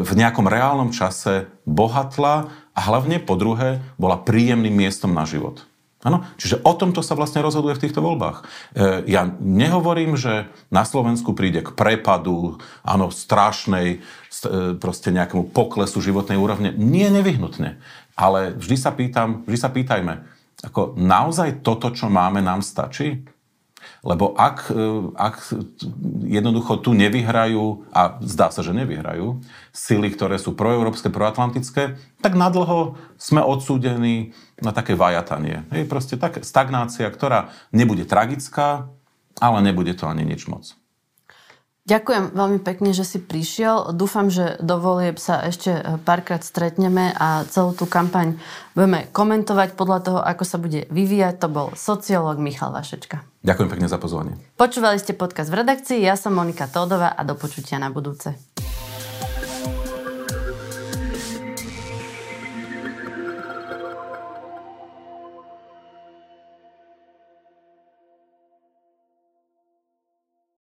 v nejakom reálnom čase bohatla a hlavne po druhé bola príjemným miestom na život. Ano? Čiže o tomto sa vlastne rozhoduje v týchto voľbách. E, ja nehovorím, že na Slovensku príde k prepadu, áno, strašnej, e, proste nejakému poklesu životnej úrovne. Nie nevyhnutne. Ale vždy sa pýtam, vždy sa pýtajme, ako naozaj toto, čo máme, nám stačí? Lebo ak, e, ak jednoducho tu nevyhrajú, a zdá sa, že nevyhrajú, sily, ktoré sú proeurópske, proatlantické, tak nadlho sme odsúdení na také vajatanie. Je proste tak stagnácia, ktorá nebude tragická, ale nebude to ani nič moc. Ďakujem veľmi pekne, že si prišiel. Dúfam, že do volieb sa ešte e, párkrát stretneme a celú tú kampaň budeme komentovať podľa toho, ako sa bude vyvíjať. To bol sociológ Michal Vašečka. Ďakujem pekne za pozvanie. Počúvali ste podcast v redakcii, ja som Monika Tódová a do počutia na budúce.